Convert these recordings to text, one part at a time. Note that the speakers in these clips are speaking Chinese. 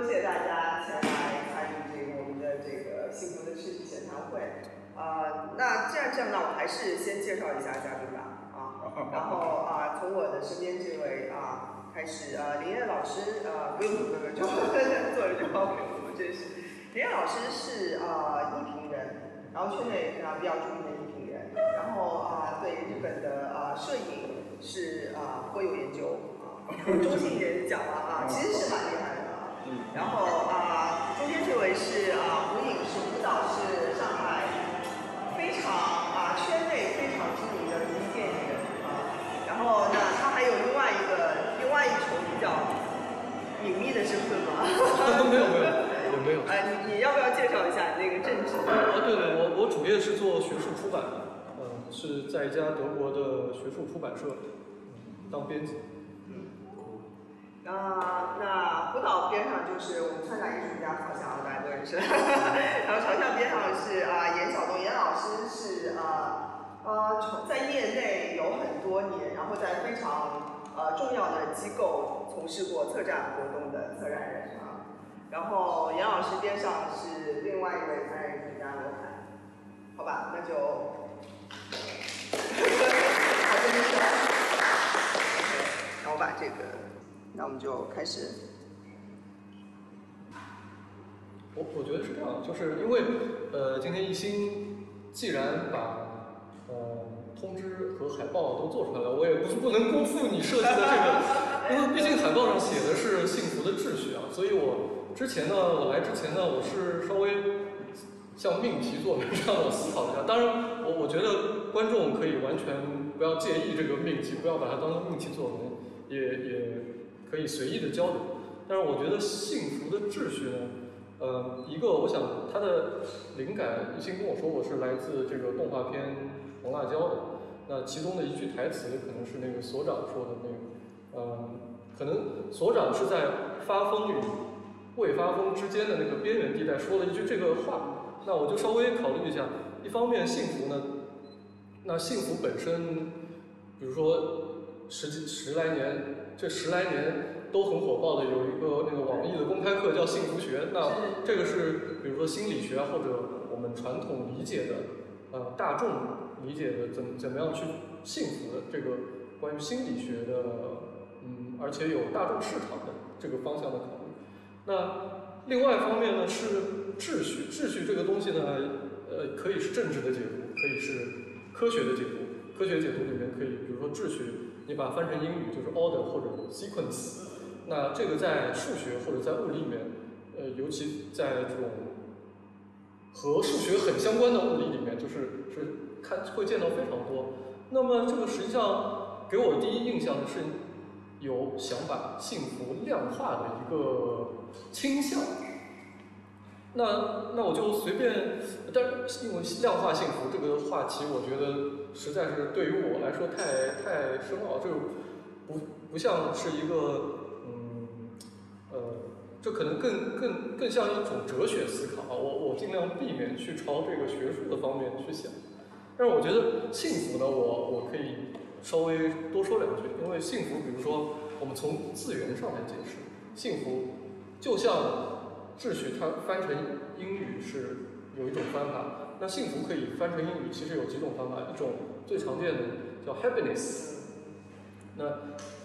多谢大家前来参与这个我们的这个幸福的世纪闲谈会。啊，那既然这样，那我还是先介绍一下嘉宾吧。啊，然后啊，从我的身边这位啊开始啊，林燕老师啊，不用不用不用，就坐着就好，我们这是林燕老师是啊艺评人，然后圈内啊比较著名的艺评人，然后啊对日本的啊摄影是啊颇有研究啊，中性一点讲了啊，其实是蛮厉害的啊。然后啊，中间这位是啊胡颖，是舞蹈，是上海非常啊圈内非常知名的独立电影人啊。然后呢，他还有另外一个另外一重比较隐秘的身份吗？没有没有我没有。哎，你你要不要介绍一下你那个政治？啊，对对，我我主业是做学术出版的，嗯，是在一家德国的学术出版社嗯当编辑。啊，那福岛边上就是我们川大艺术家曹翔，大家都认识。然后朝向边上是啊严晓东，严老师是啊呃从在业内有很多年，然后在非常呃重要的机构从事过策展活动的策展人啊。然后严老师边上是另外一位参展艺术家刘海，好吧，那就，好，真的是。那我把这个，那我们就开始。我我觉得是这样，就是因为呃，今天艺兴既然把呃通知和海报都做出来了，我也不是不能辜负你设计的这个，因为毕竟海报上写的是幸福的秩序啊，所以我之前呢，我来之前呢，我是稍微像命题作文这样我思考一下，当然我我觉得观众可以完全不要介意这个命题，不要把它当做命题作文，也也可以随意的交流，但是我觉得幸福的秩序呢。呃，一个我想它的灵感，一心跟我说我是来自这个动画片《红辣椒》的。那其中的一句台词可能是那个所长说的那个，呃，可能所长是在发疯与未发疯之间的那个边缘地带说了一句这个话。那我就稍微考虑一下，一方面幸福呢，那幸福本身，比如说十几十来年，这十来年。都很火爆的有一个那个网易的公开课叫幸福学，那这个是比如说心理学啊或者我们传统理解的，呃大众理解的怎怎么样去幸福的这个关于心理学的，嗯，而且有大众市场的这个方向的考虑。那另外一方面呢是秩序，秩序这个东西呢，呃可以是政治的解读，可以是科学的解读。科学解读里面可以，比如说秩序，你把它翻成英语就是 order 或者 sequence。那这个在数学或者在物理里面，呃，尤其在这种和数学很相关的物理里面，就是是看会见到非常多。那么这个实际上给我第一印象是有想把幸福量化的一个倾向。那那我就随便，但是因为量化幸福这个话题，我觉得实在是对于我来说太太深奥，这个不不像是一个嗯。呃，这可能更更更像一种哲学思考啊！我我尽量避免去朝这个学术的方面去想，但是我觉得幸福呢，我我可以稍微多说两句，因为幸福，比如说我们从字源上来解释，幸福就像秩序，它翻成英语是有一种翻法，那幸福可以翻成英语，其实有几种方法，一种最常见的叫 happiness，那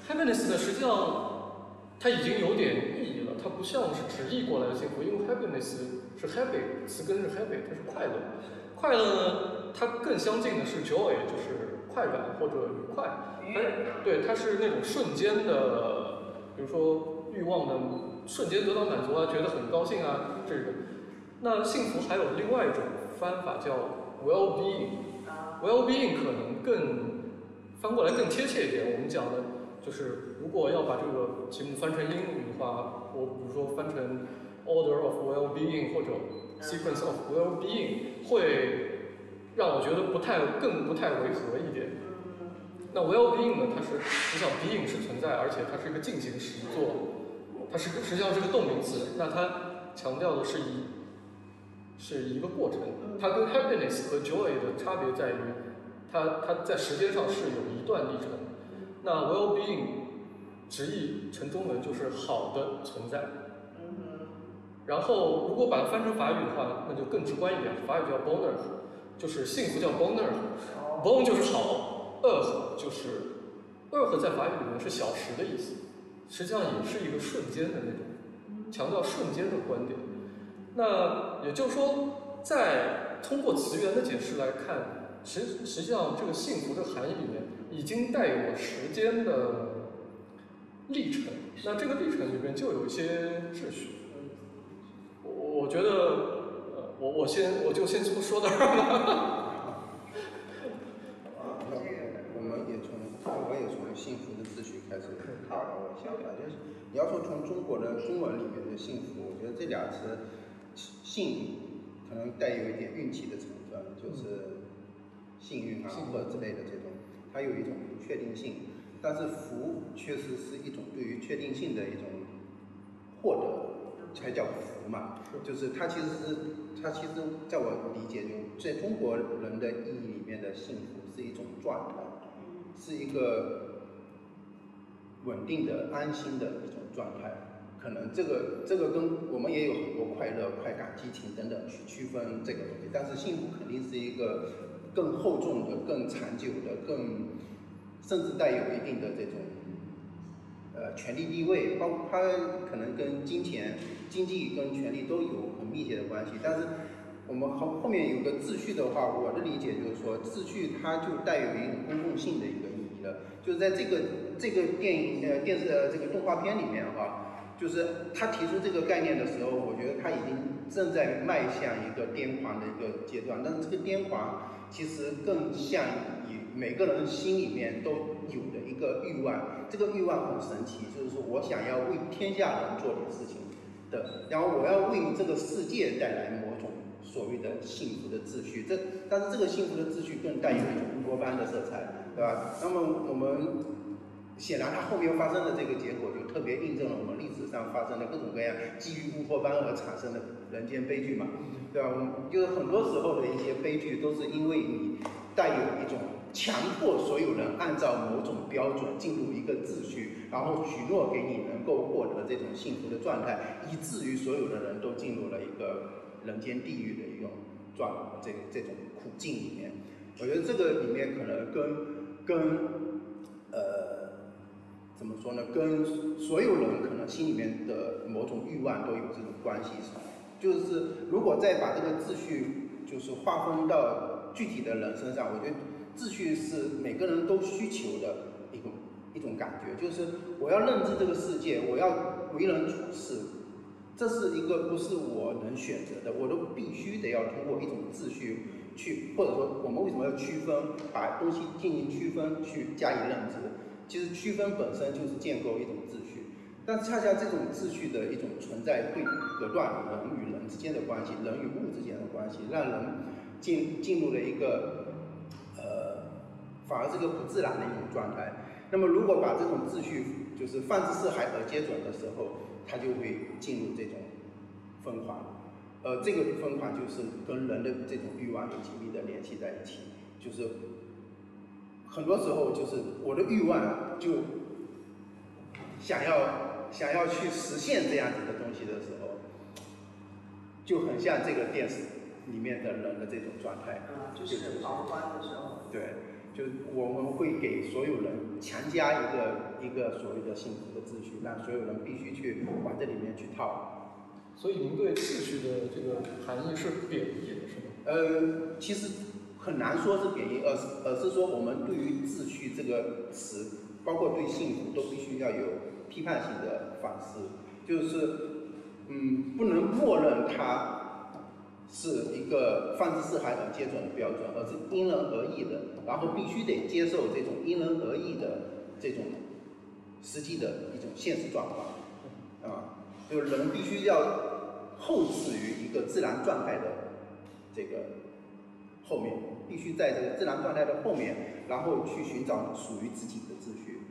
happiness 呢，实际上。它已经有点意义了，它不像是直译过来的幸福，因为 happiness 是 happy，词根是 happy，它是快乐。快乐呢，它更相近的是 joy，就是快感或者愉快。哎，对，它是那种瞬间的，比如说欲望的瞬间得到满足啊，觉得很高兴啊，这个。那幸福还有另外一种翻法叫 well-being，well-being 可能更翻过来更贴切一点，我们讲的。就是如果要把这个题目翻成英语的话，我比如说翻成 order of well-being 或者 sequence of well-being，会让我觉得不太更不太违和一点。那 well-being 呢？它是你想 being 是存在，而且它是一个进行时做，它是实际上是个动名词。那它强调的是一是一个过程。它跟 happiness 和 joy 的差别在于，它它在时间上是有一段历程。那 well-being 直译成中文就是好的存在。然后如果把它翻成法语的话，那就更直观一点，法语叫 bonheur，就是幸福叫 bonheur。bon 就是好，heure 就是 heure 在法语里面是小时的意思，实际上也是一个瞬间的那种，强调瞬间的观点。那也就是说，在通过词源的解释来看，实实际上这个幸福的含义里面已经带有了时间的历程。那这个历程里面就有一些秩序。我我觉得，呃，我我先我就先说到这儿了。我们也从我也从幸福的秩序开始聊聊我想法，就是你要说从中国的中文里面的幸福，我觉得这俩词幸运可能带有一点运气的成分，就是幸运啊或者之类的这种，它有一种不确定性。但是福确实是一种对于确定性的一种获得，才叫福嘛。就是它其实是它其实在我理解中，在中国人的意义里面的幸福是一种状态，是一个稳定的、安心的一种状态。可能这个这个跟我们也有很多快乐、快感、激情等等去区分这个东西，但是幸福肯定是一个更厚重的、更长久的、更甚至带有一定的这种呃权力地位，包括它可能跟金钱、经济跟权力都有很密切的关系。但是我们后后面有个秩序的话，我的理解就是说，秩序它就带有一种公共性的一个意义了。就是在这个这个电影呃电视呃这个动画片里面哈。就是他提出这个概念的时候，我觉得他已经正在迈向一个癫狂的一个阶段。但是这个癫狂其实更像你每个人心里面都有的一个欲望。这个欲望很神奇，就是说我想要为天下人做点事情的，然后我要为这个世界带来某种所谓的幸福的秩序。这但是这个幸福的秩序更带有一种乌托邦的色彩，对吧？那么我们。显然，它后面发生的这个结果就特别印证了我们历史上发生的各种各样基于乌托邦而产生的人间悲剧嘛，对吧？我们就是很多时候的一些悲剧都是因为你带有一种强迫所有人按照某种标准进入一个秩序，然后许诺给你能够获得这种幸福的状态，以至于所有的人都进入了一个人间地狱的一种状这这种苦境里面。我觉得这个里面可能跟跟呃。怎么说呢？跟所有人可能心里面的某种欲望都有这种关系。是就是如果再把这个秩序，就是划分到具体的人身上，我觉得秩序是每个人都需求的一种一种感觉。就是我要认知这个世界，我要为人处事，这是一个不是我能选择的，我都必须得要通过一种秩序去，或者说我们为什么要区分，把东西进行区分，去加以认知。其实区分本身就是建构一种秩序，但恰恰这种秩序的一种存在，会隔断人与人之间的关系，人与物之间的关系，让人进进入了一个呃，反而是个不自然的一种状态。那么，如果把这种秩序就是放之四海而皆准的时候，它就会进入这种疯狂。呃，这个疯狂就是跟人的这种欲望有紧密的联系在一起，就是。很多时候就是我的欲望就想要想要去实现这样子的东西的时候，就很像这个电视里面的人的这种状态。啊，就是狂欢的时候。对，就我们会给所有人强加一个一个所谓的幸福的秩序，让所有人必须去往这里面去套。所以您对秩序的这个含义是贬义的，是吗？呃，其实。很难说是贬义，而是而是说我们对于秩序这个词，包括对幸福，都必须要有批判性的反思，就是嗯，不能默认它是一个放之四海而皆准的标准，而是因人而异的，然后必须得接受这种因人而异的这种实际的一种现实状况，啊，就是人必须要后置于一个自然状态的这个。后面必须在这个自然状态的后面，然后去寻找属于自己的秩序。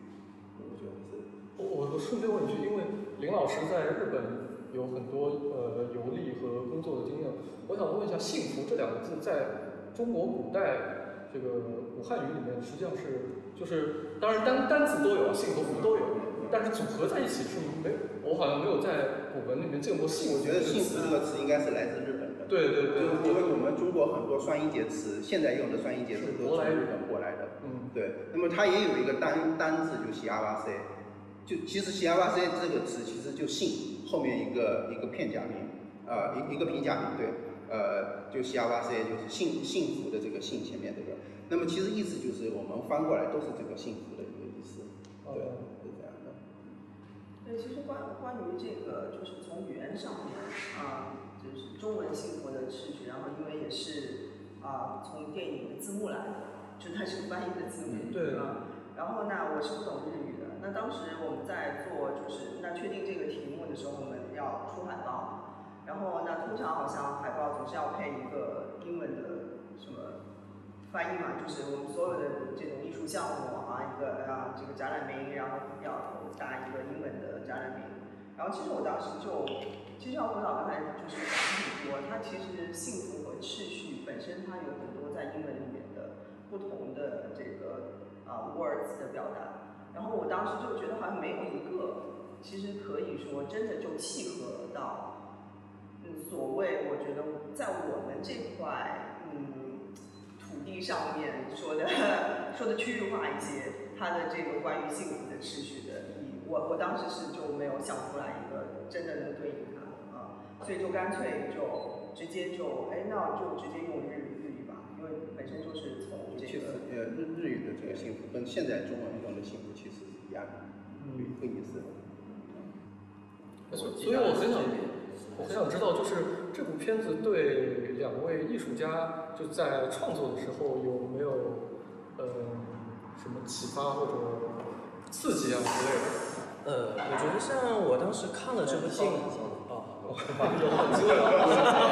我觉得是。我我顺便问一句，因为林老师在日本有很多呃游历和工作的经验，我想问一下“幸福”这两个字在中国古代这个古汉语里面实际上是就是当然单单字都有，幸和福都有，但是组合在一起是没我我好像没有在古文里面见过幸福。我觉得幸福这个词应该是来自日本的。对对对，因为我们中国很多双音节词，现在用的双音节词都从日本过来的。嗯，对。那么它也有一个单单字，就西阿瓦塞，就其实西阿瓦塞这个词其实就幸后面一个一个片假名，呃一一个平假名，对，呃就西阿瓦塞就是幸幸福的这个幸前面这个。那么其实意思就是我们翻过来都是这个幸福的一个意思，对，是这样的。对，其实关关于这个，就是从语言上面啊，就是中文幸福的视觉，然后因为也是啊从电影的字幕来的，就它是翻译的字幕，对啊。然后呢，我是不懂日语的，那当时我们在做就是那确定这个题目的时候，我们要出海报，然后那通常好像海报总是要配一个英文的什么翻译嘛，就是我们所有的这种艺术项目啊，一个啊这个展览名，然后要打一个英文的展览名。然后其实我当时就，其实要辅导刚才就是讲很多，它其实幸福和秩序本身它有很多在英文里面的不同的这个啊 words 的表达。然后我当时就觉得好像没有一个，其实可以说真的就契合到，嗯，所谓我觉得在我们这块，嗯。土地上面说的 说的区域化一些，它的这个关于幸福的秩序的意义，我我当时是就没有想出来一个真的能对应，所以就干脆就直接就哎，那就直接用日语日语吧，因为本身就是从这个呃日日语的这个幸福跟现在中文用的幸福其实是一样的，嗯，一个意思。所所以我很想我很想知道，就是这部片子对两位艺术家。就在创作的时候有没有呃什么启发或者刺激啊之类的？呃，我觉得像我当时看了这部电影，哦，换机位了，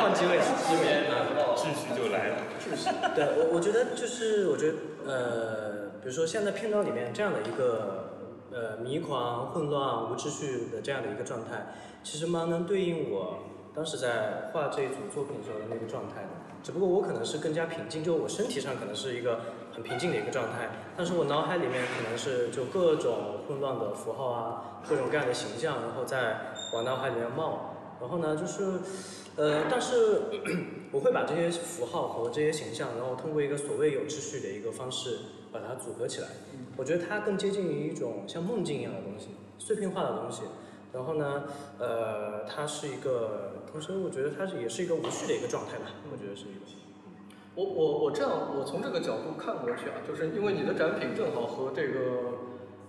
换机位了，秩序就来了，秩序。对我，我觉得就是我觉得呃，比如说现在片段里面这样的一个呃迷狂、混乱、无秩序的这样的一个状态，其实蛮能对应我当时在画这一组作品的时候的那个状态的。只不过我可能是更加平静，就我身体上可能是一个很平静的一个状态，但是我脑海里面可能是就各种混乱的符号啊，各种各样的形象，然后在往脑海里面冒。然后呢，就是，呃，但是 我会把这些符号和这些形象，然后通过一个所谓有秩序的一个方式把它组合起来。我觉得它更接近于一种像梦境一样的东西，碎片化的东西。然后呢，呃，它是一个，同时我觉得它是也是一个无序的一个状态吧，我觉得是一个。我我我这样，我从这个角度看过去啊，就是因为你的展品正好和这个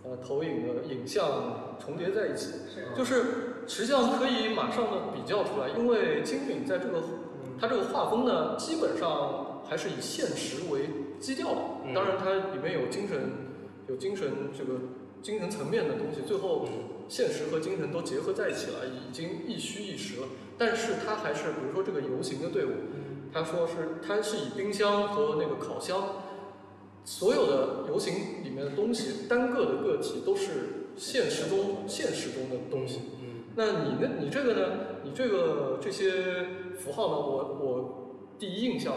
呃投影的影像重叠在一起，就是实际上可以马上的比较出来，因为金敏在这个它这个画风呢，基本上还是以现实为基调的，当然它里面有精神有精神这个精神层面的东西，最后。现实和精神都结合在一起了，已经一虚一实了。但是它还是，比如说这个游行的队伍，他说是它是以冰箱和那个烤箱，所有的游行里面的东西，单个的个体都是现实中现实中的东西。那你呢？你这个呢？你这个这些符号呢？我我第一印象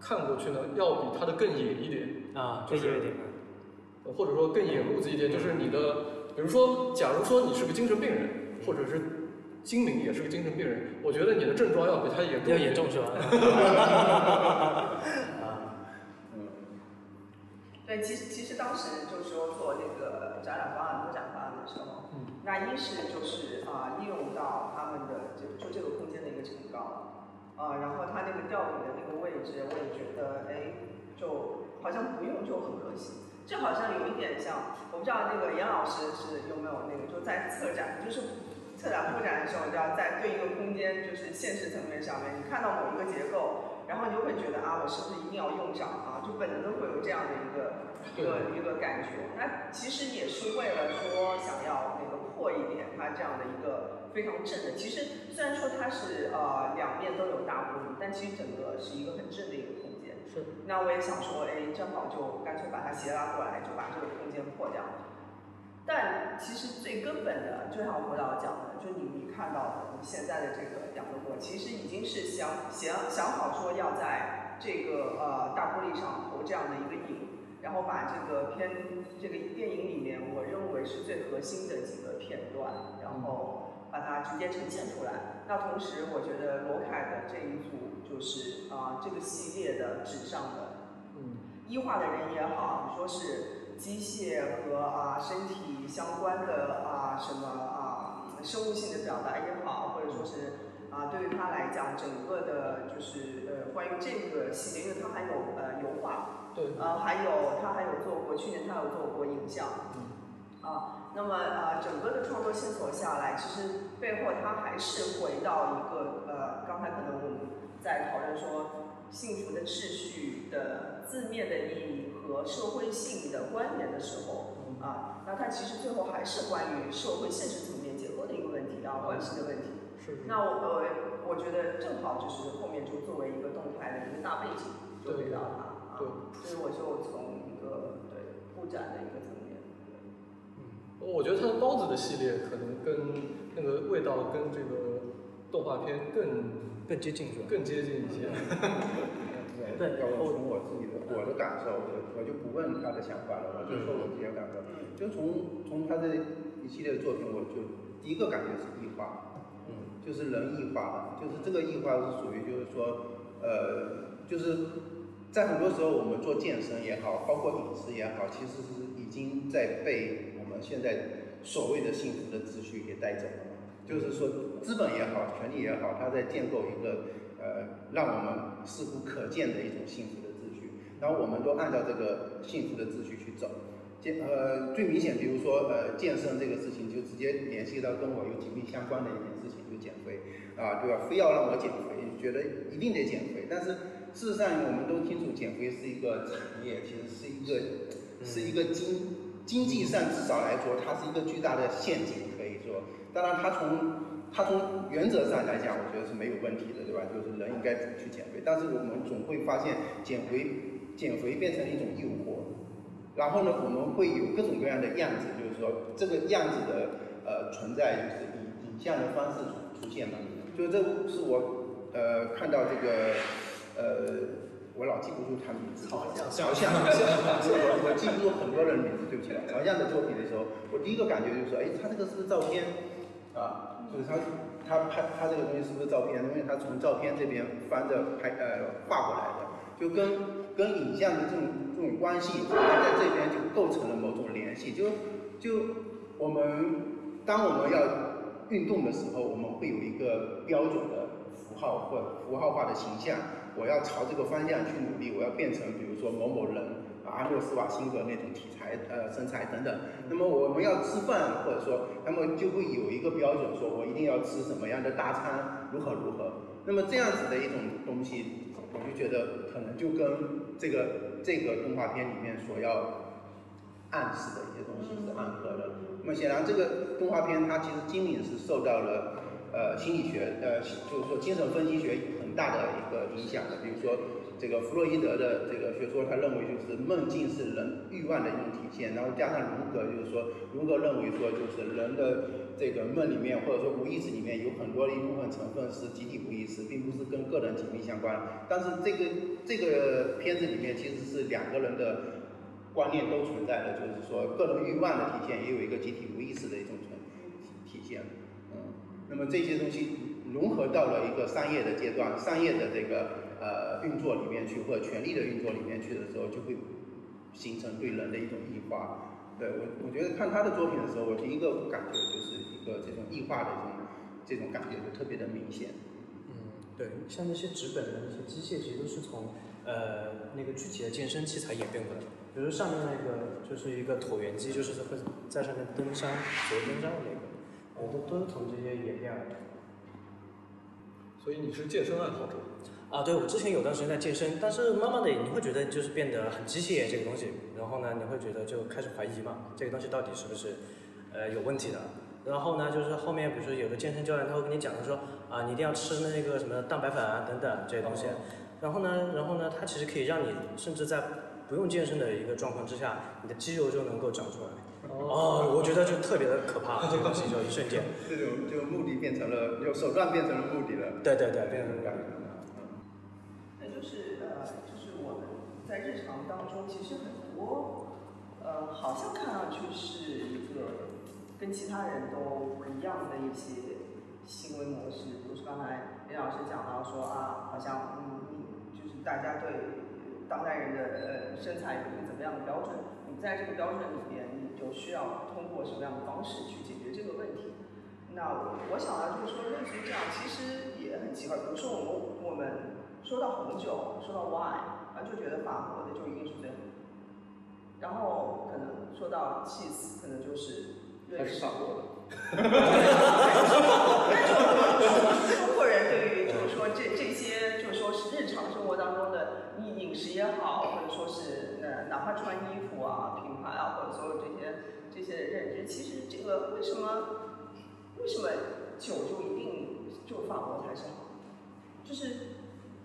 看过去呢，要比它的更野一点啊，就是，或者说更野路子一点，就是你的。比如说，假如说你是个精神病人，或者是精明也是个精神病人，我觉得你的症状要比他严重。要严重是吧？嗯。对，其实其实当时就是说做那个展览方案、布展方案的时候，那一是就是啊，利用到他们的就就这个空间的一个层高，啊，然后它那个吊顶的那个位置，我也觉得哎，就好像不用就很可惜。这好像有一点像，我不知道那个严老师是有没有那个，就在策展，就是策展布展的时候，你知道在对一个空间，就是现实层面上面，你看到某一个结构，然后你就会觉得啊，我是不是一定要用上啊？就本能的会有这样的一个一个一个感觉。那其实也是为了说想要那个扩一点它这样的一个非常正的。其实虽然说它是呃两面都有大玻璃，但其实整个是一个很正的一个空间。是。那我也想说，哎，正好就干脆把它斜拉过来，就把这个空间破掉。但其实最根本的，就像我导讲的，就你你看到的，你现在的这个两个锅，其实已经是想想想好说要在这个呃大玻璃上投这样的一个影，然后把这个片这个电影里面我认为是最核心的几个片段，然后把它直接呈现出来。那同时，我觉得罗凯的这一组就是啊、这个系列的纸上的嗯医化的人也好，说是机械和啊身体相关的啊什么啊生物性的表达也好，或者说是啊对于他来讲，整个的就是呃关于这个系列，因为他还有呃油画，对，呃还有他还有做过，去年他有做过影像，嗯啊，那么呃整个的创作线索下来，其实背后他还是回到一个呃刚才可能我们在讨论说幸福的秩序的字面的意义和社会性的关联的时候，啊，那它其实最后还是关于社会现实层面结构的一个问题啊，关系的问题。那我呃，我觉得正好就是后面就作为一个动态的一个大背景，就给到它啊，对所以我就从一个对布展的一个层面，嗯我觉得他的包子的系列可能跟那个味道跟这个动画片更更接近是吧？更接近一些。对，要我从我自己的我的感受，我我就不问他的想法了，我就说我自己的感受。就从从他的一系列的作品，我就第一个感觉是异化，嗯，就是人异化的，就是这个异化是属于就是说，呃，就是在很多时候我们做健身也好，包括饮食也好，其实是已经在被我们现在所谓的幸福的秩序给带走了。就是说，资本也好，权力也好，它在建构一个呃，让我们似乎可见的一种幸福的秩序，然后我们都按照这个幸福的秩序去走。健呃，最明显，比如说呃，健身这个事情，就直接联系到跟我有紧密相关的一件，减肥啊，对吧？非要让我减肥，觉得一定得减肥，但是事实上我们都清楚，减肥是一个产业，其实是一个是一个经经济上至少来说，它是一个巨大的陷阱，可以说。当然，它从它从原则上来讲，我觉得是没有问题的，对吧？就是人应该怎么去减肥，但是我们总会发现减肥减肥变成一种诱惑，然后呢，我们会有各种各样的样子，就是说这个样子的呃存在，就是以影像的方式出现嘛。就这是我呃看到这个呃。我老记不住他名字，曹向曹向，我我记不住很多人名字，对不起了。曹向的作品的时候，我第一个感觉就是说，哎，他这个是不是照片？啊，就是他他拍他这个东西是不是照片？因为他从照片这边翻着拍呃画过来的，就跟跟影像的这种这种关系，在这边就构成了某种联系。就就我们当我们要运动的时候，我们会有一个标准的符号或符号化的形象。我要朝这个方向去努力，我要变成比如说某某人，阿诺斯瓦辛格那种体材呃身材等等。那么我们要吃饭，或者说，那么就会有一个标准，说我一定要吃什么样的大餐，如何如何。那么这样子的一种东西，我就觉得可能就跟这个这个动画片里面所要暗示的一些东西是暗合的。那么显然这个动画片它其实精明是受到了呃心理学呃就是说精神分析学很。大的一个影响的，比如说这个弗洛伊德的这个学说，他认为就是梦境是人欲望的一种体现，然后加上荣格就是说，荣格认为说就是人的这个梦里面或者说无意识里面有很多的一部分成分是集体无意识，并不是跟个人紧密相关。但是这个这个片子里面其实是两个人的观念都存在的，就是说个人欲望的体现，也有一个集体无意识的一种存体现。嗯，那么这些东西。融合到了一个商业的阶段，商业的这个呃运作里面去，或者权力的运作里面去的时候，就会形成对人的一种异化。对我，我觉得看他的作品的时候，我第一个感觉就是一个这种异化的这种这种感觉就特别的明显。嗯，对，像那些纸本的那些机械，其实都是从呃那个具体的健身器材演变过来。比如上面那个就是一个椭圆机，就是会在上面登山、做登山的那个，我，都都是从这些演变而来。所以你是健身爱好者啊？对，我之前有段时间在健身，但是慢慢的你会觉得就是变得很机械这个东西，然后呢你会觉得就开始怀疑嘛，这个东西到底是不是呃有问题的？然后呢就是后面比如说有的健身教练他会跟你讲，他说啊你一定要吃那个什么蛋白粉啊等等这些东西，然后呢然后呢它其实可以让你甚至在不用健身的一个状况之下，你的肌肉就能够长出来。哦，我觉得就特别的可怕，这个东西就一瞬间。这种就目的变成了，就手段变成了目的了。对对对，变成感觉。那就是呃，就是我们在日常当中，其实很多呃，好像看上去是一个跟其他人都不一样的一些行为模式，比如说刚才李老师讲到说啊，好像嗯你就是大家对当代人的呃身材有一个怎么样的标准，你在这个标准里面，你就需要通过什么样的方式去解决这个问题。那我我想啊就是说，类似于这样，其实也很奇怪。比如说我们我们说到红酒，说到 wine，啊就觉得法国的就一定是最好的。然后可能说到 cheese，可能就是瑞士法国的。中国人对于就是说这这些就是说是日常生活当中的饮饮食也好，或者说是呃哪怕穿衣服啊、品牌啊，或者所有这些这些认知，其实这个为什么为什么酒就一定就法国才是好？就是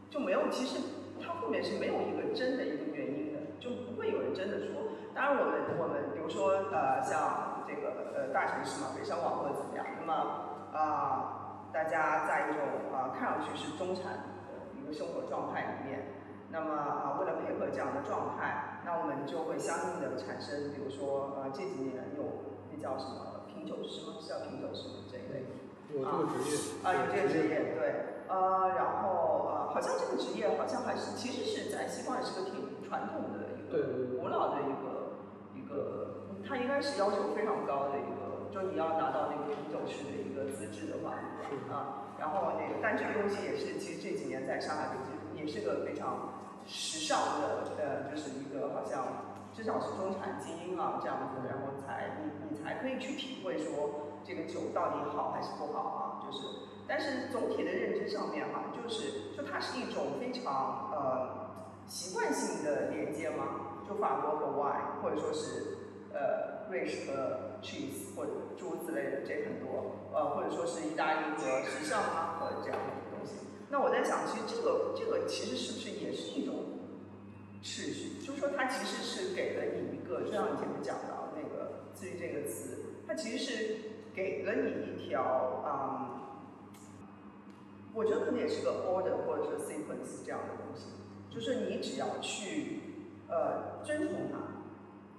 就没有其实它后面是没有一个真的一个原因的，就不会有人真的说。当然我们我们比如说呃像这个呃大城市嘛，北上广或者怎么样，那么啊、大家在一种啊、看上去是中产的一个生活状态里面，那么啊、为了配合这样的状态，那我们就会相应的产生，比如说呃这几年有那叫什么品酒师吗？是叫品酒师吗这一类？有这个职业啊，有这个职业，对，呃，然后呃，好像这个职业好像还是其实是在西方也是个挺传统的一个古老的一个一个，它应该是要求非常高的一个，就你要达到那个品酒师的一个资质的话，是啊，然后那个，但这个东西也是其实这几年在上海也是个非常时尚的，呃，就是一个好像至少是中产精英啊这样子，然后才你你才可以去体会说这个酒到底好还是不好啊，就是，但是总体的认知上面哈、就是就它是一种非常呃习惯性的连接嘛，就法国和 wine，或者说是呃瑞士和 cheese 或者诸如此类的这很多，呃或者说是意大利和时尚啊和这样。那我在想，其实这个这个其实是不是也是一种秩序？就是说它其实是给了你一个，就像你前面讲到那个“自律”这个词，它其实是给了你一条嗯。我觉得可能也是个 order 或者是 sequence 这样的东西，就是你只要去呃遵从它，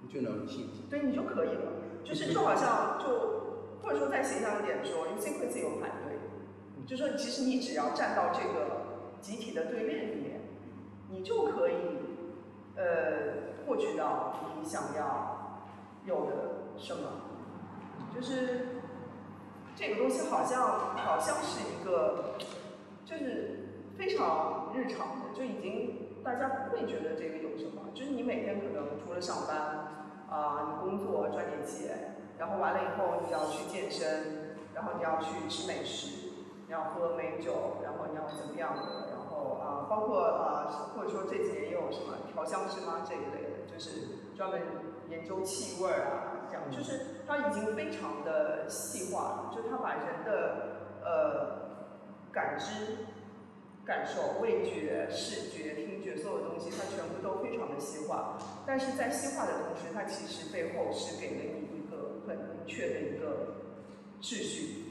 你就能记住。对你就可以了。就是就好像就或者说再形象一点说，因为 sequence 有排队，就说其实你只要站到这个集体的对面里面，你就可以呃获取到你想要有的什么，就是这个东西好像好像是一个就是非常日常的，就已经大家不会觉得这个有什么，就是你每天可能除了上班。啊、你工作赚点钱，然后完了以后你要去健身，然后你要去吃美食，你要喝美酒，然后你要怎么样的，然后啊、包括啊、或者说这几年也有什么调香师吗这一类的，就是专门研究气味儿啊，这样，就是它已经非常的细化了，就它把人的呃感知。感受、味觉、视觉、听觉，所有东西，它全部都非常的细化。但是在细化的同时，它其实背后是给了你一个很明确的一个秩序，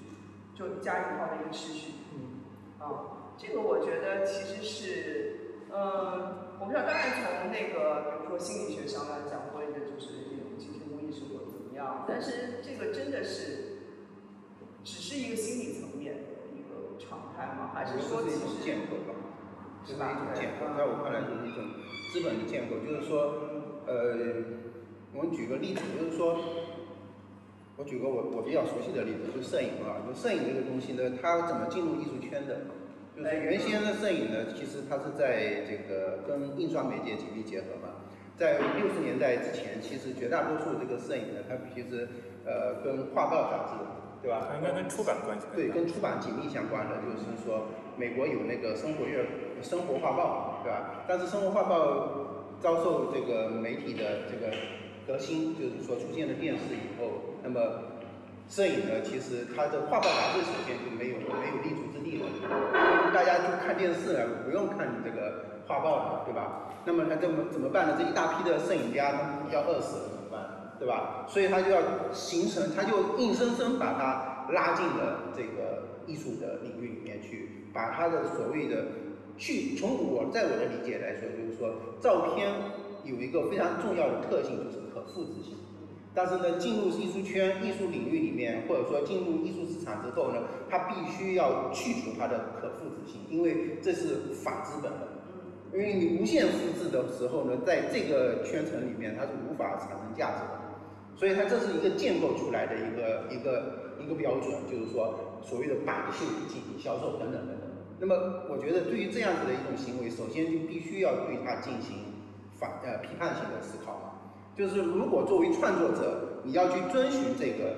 就加引号的一个秩序。嗯，啊，这个我觉得其实是，呃，我不知道，当然从那个比如说心理学上来讲，或者就是这种集体无意识或者怎么样，但是这个真的是只是一个心理层面的一个常态吗？还是说是一种其实建构吧？这是是吧一种建构，在我看来就是一种资本的建构，就是说，呃，我们举个例子，就是说，我举个我我比较熟悉的例子，就摄影啊，就摄影这个东西呢，它怎么进入艺术圈的？就是原先的摄影呢，其实它是在这个跟印刷媒介紧密结合嘛。在六十年代之前，其实绝大多数这个摄影呢，它其实呃跟画报杂志，对吧？它应该跟出版关系对，跟出版紧密相关的，就是说，美国有那个生活月、生活画报，对吧？但是生活画报遭受这个媒体的这个革新，就是说出现了电视以后，那么摄影呢，其实它的画报杂志首先就没有没有立足之地了，大家就看电视了，不用看你这个画报了，对吧？那么他怎么怎么办呢？这一大批的摄影家，要饿死了怎么办？对吧？所以他就要形成，他就硬生生把它拉进了这个艺术的领域里面去，把他的所谓的去从我在我的理解来说，就是说照片有一个非常重要的特性，就是可复制性。但是呢，进入艺术圈、艺术领域里面，或者说进入艺术市场之后呢，他必须要去除它的可复制性，因为这是反资本的。因为你无限复制的时候呢，在这个圈层里面它是无法产生价值的，所以它这是一个建构出来的一个一个一个标准，就是说所谓的摆秀进行销售等等等等。那么我觉得对于这样子的一种行为，首先就必须要对它进行反呃批判性的思考嘛。就是如果作为创作者，你要去遵循这个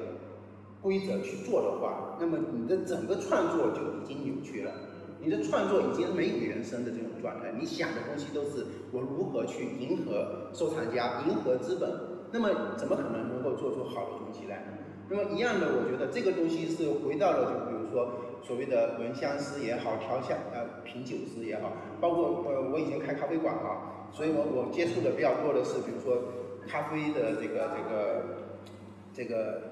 规则去做的话，那么你的整个创作就已经扭曲了。你的创作已经没有原生的这种状态，你想的东西都是我如何去迎合收藏家、迎合资本，那么怎么可能能够做出好的东西来？那么一样的，我觉得这个东西是回到了，就比如说所谓的闻香师也好，调香呃品酒师也好，包括呃我以前开咖啡馆啊，所以我我接触的比较多的是，比如说咖啡的这个这个这个。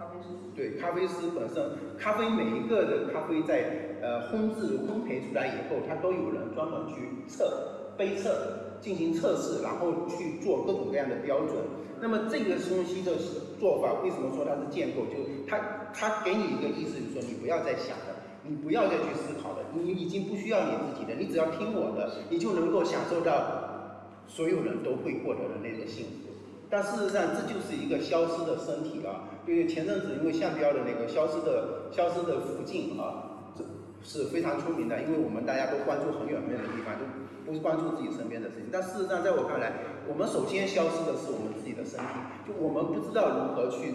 咖啡师对，咖啡师本身，咖啡每一个的咖啡在呃烘制、烘焙出来以后，它都有人专门去测杯测进行测试，然后去做各种各样的标准。那么这个东西的做法，为什么说它是建构？就它它给你一个意思，就是说你不要再想了，你不要再去思考了，你已经不需要你自己的，你只要听我的，你就能够享受到所有人都会获得的那种幸福。但事实上，这就是一个消失的身体啊。因为前阵子因为项标的那个消失的消失的附近啊，这是非常出名的，因为我们大家都关注很远很远的地方，就不关注自己身边的事情。但事实上，在我看来，我们首先消失的是我们自己的身体，就我们不知道如何去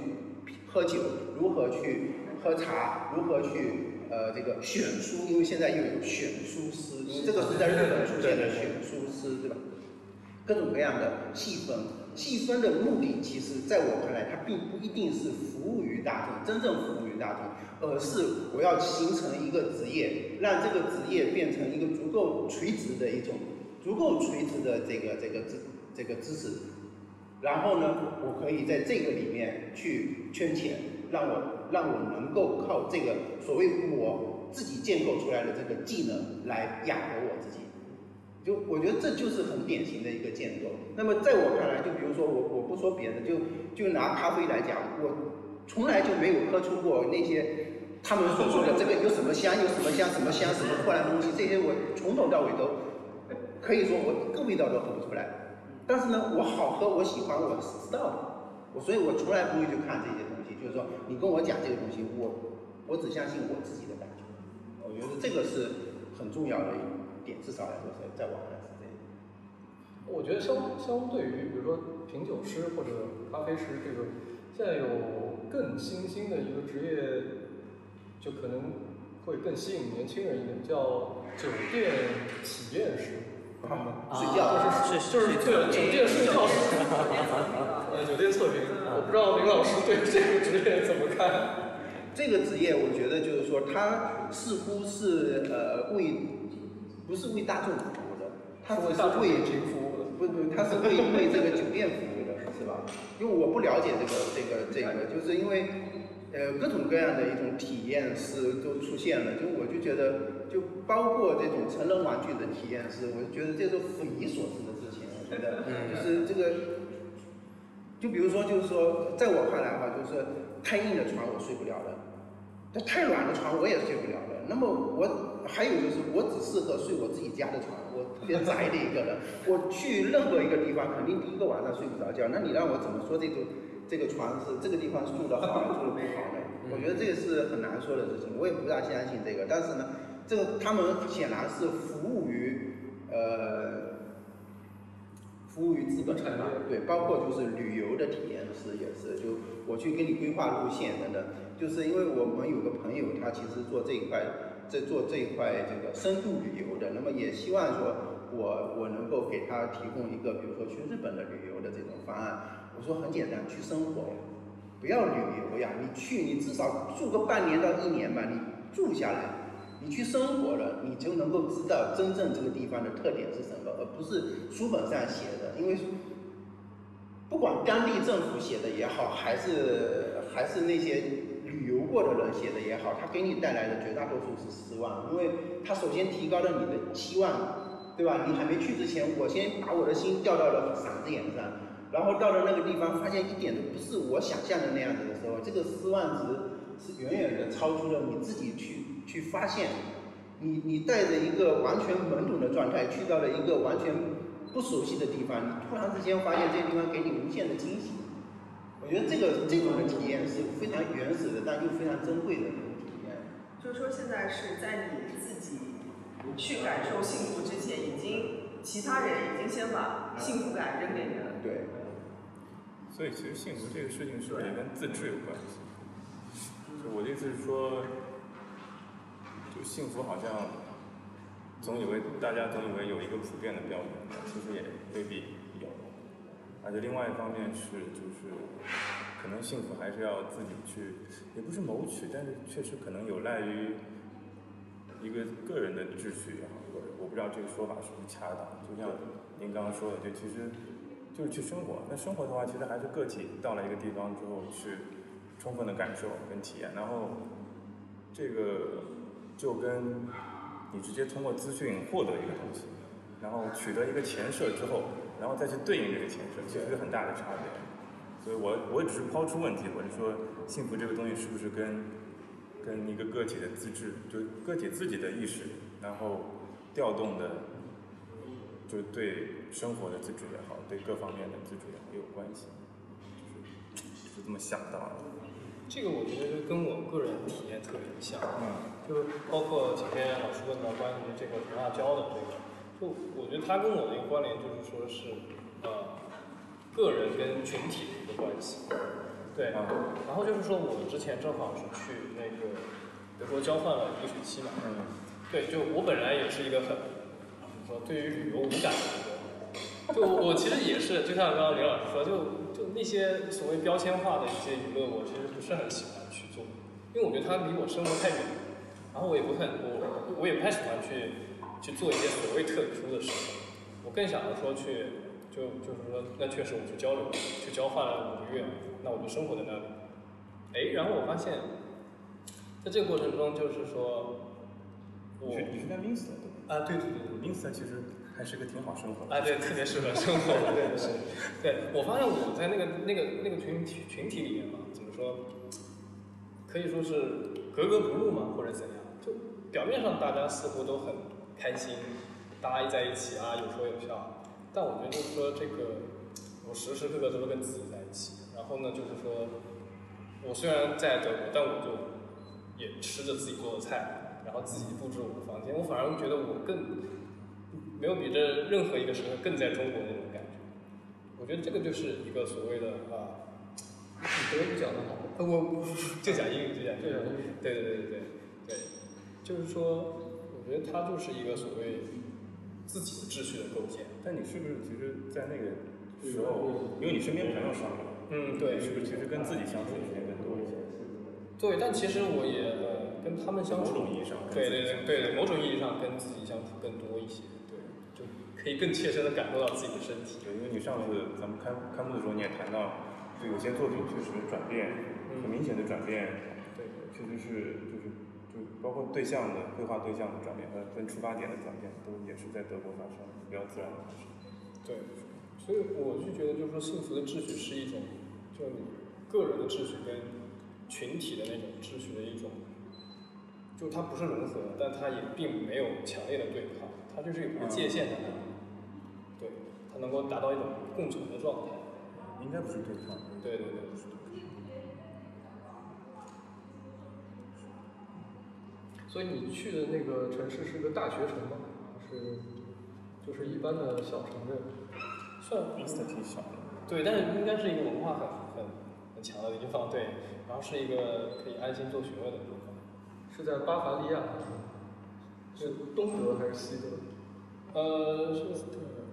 喝酒，如何去喝茶，如何去呃这个选书，因为现在又有选书师，因为这个是在日本出现的选书师，对吧？各种各样的细分。细分的目的，其实在我看来，它并不一定是服务于大众，真正服务于大众，而是我要形成一个职业，让这个职业变成一个足够垂直的一种，足够垂直的这个这个知这个知识，然后呢，我可以在这个里面去圈钱，让我让我能够靠这个所谓我自己建构出来的这个技能来养活我自己。就我觉得这就是很典型的一个建构。那么在我看来，就比如说我我不说别的，就就拿咖啡来讲，我从来就没有喝出过那些他们所说的这个有什么香，有什么香，什么香，什么破烂东西，这些我从头到尾都可以说我一个味道都喝不出来。但是呢，我好喝，我喜欢，我是知道的。我所以，我从来不会去看这些东西。就是说，你跟我讲这个东西，我我只相信我自己的感觉。我觉得这个是很重要的。点至少来说是在网上是这样。我觉得相相对于，比如说品酒师或者咖啡师这个，现在有更新兴的一个职业，就可能会更吸引年轻人一点，叫酒店体验师。睡觉就是就是对酒店睡觉师。呃，酒店测评，我不知道林老师对这个职业怎么看？这个职业，我觉得就是说，它似乎是呃为。不是为大众服务的，他是为平服务的，不不，他是为为这个酒店服务的，是吧？因为我不了解这个这个这个，就是因为呃各种各样的一种体验是都出现了，就我就觉得，就包括这种成人玩具的体验是，我觉得这都匪夷所思的事情，我觉得，就是这个，就比如说就是说，在我看来哈，就是太硬的床我睡不了的，这太软的床我也睡不了的，那么我。还有就是，我只适合睡我自己家的床，我特别宅的一个人。我去任何一个地方，肯定第一个晚上睡不着觉。那你让我怎么说这个这个床是这个地方住的好，住的不好呢？我觉得这个是很难说的事情，我也不大相信这个。但是呢，这个他们显然是服务于呃服务于资本的，对，包括就是旅游的体验师也是，就我去给你规划路线等等。就是因为我们有个朋友，他其实做这一块。在做这一块这个深度旅游的，那么也希望说，我我能够给他提供一个，比如说去日本的旅游的这种方案。我说很简单，去生活，不要旅游呀，你去你至少住个半年到一年吧，你住下来，你去生活了，你就能够知道真正这个地方的特点是什么，而不是书本上写的。因为不管当地政府写的也好，还是还是那些。过的人写的也好，他给你带来的绝大多数是失望，因为他首先提高了你的期望，对吧？你还没去之前，我先把我的心掉到了嗓子眼上，然后到了那个地方，发现一点都不是我想象的那样子的时候，这个失望值是远远的超出了你自己去去发现。你你带着一个完全懵懂的状态去到了一个完全不熟悉的地方，你突然之间发现这个地方给你无限的惊喜。我觉得这个这种的体验是非常原始的，但又非常珍贵的那种体验。就是说，现在是在你自己去感受幸福之前，已经其他人已经先把幸福感扔给你了。对，所以其实幸福这个事情是不是也跟自制有关系？我的意思是说，就幸福好像总以为大家总以为有一个普遍的标准，其实也未必。而且另外一方面是就是，可能幸福还是要自己去，也不是谋取，但是确实可能有赖于一个个人的秩序也好，或者我不知道这个说法是不是恰当。就像您刚刚说的，就其实就是去生活。那生活的话，其实还是个体到了一个地方之后去充分的感受跟体验，然后这个就跟你直接通过资讯获得一个东西，然后取得一个前设之后，然后再去对应这个前设，其实有很大的差别。所以我我只是抛出问题，我就说幸福这个东西是不是跟跟一个个体的自治，就个体自己的意识，然后调动的，就是对生活的自主也好，对各方面的自主也好有关系，就是是这么想到的。这个我觉得就跟我个人体验特别像，嗯，就包括前天老师问到关于这个童话教的这个，就我觉得它跟我的一个关联就是说是呃个人跟群体的一个关系，对，啊然后就是说我之前正好是去那个德国交换了一个学期嘛，嗯，对，就我本来也是一个很怎么说对于旅游无感的一个。就我其实也是，就像刚刚李老师说，就就那些所谓标签化的一些娱乐，我其实不是很喜欢去做，因为我觉得它离我生活太远，然后我也不很我我也不太喜欢去去做一些所谓特殊的事情，我更想着说去就就是说，那确实我去交流，去交换了五个月，那我就生活在那里，哎，然后我发现，在这个过程中，就是说，我你是在 Minster 对吧啊，对对对对。？Minster 其实还是个挺好生活的。啊，对，特别适合生活，对是。对我发现我在那个那个那个群体群体里面嘛，怎么说，可以说是格格不入嘛，或者怎样。就表面上大家似乎都很开心，大家在一起啊，有说有笑。但我觉得就是说这个，我时时刻刻都是跟自己在一起。然后呢，就是说，我虽然在德国，但我就也吃着自己做的菜，然后自己布置我的房间。我反而觉得我更没有比这任何一个时刻更在中国的那种感觉。我觉得这个就是一个所谓的啊，德语讲的好，呃我就讲英语，就讲英语就讲英语。对对对对对对，就是说，我觉得它就是一个所谓自己的秩序的构建。但你是不是其实，在那个时候，因为你身边朋友少了，嗯，对，是不是其实跟自己相处的时间更多一些？对，但其实我也呃跟他们相处，某种意义上对对对对对，某种意义上跟自己相处更多一些，对，就可以更切身的感受到自己的身体。对，因为你上次咱们开开幕的时候你也谈到，就有些作品确实转变，很明显的转变，对，确实是就是就包括对象的绘画对象的转变和跟出发点的转变，都也是在德国发生，比较自然的发生。对，所以我就觉得，就是说，幸福的秩序是一种，就你个人的秩序跟群体的那种秩序的一种，就它不是融合，但它也并没有强烈的对抗，它就是有一个界限在那里，对，它能够达到一种共存的状态。应该不是对抗，对对对，所以你去的那个城市是个大学城吗？还是就是一般的小城镇？算 Insta 挺小的，对，但是应该是一个文化很很很强的地方，对，然后是一个可以安心做学问的地方。是在巴伐利亚还是？是东德还是西德？呃，是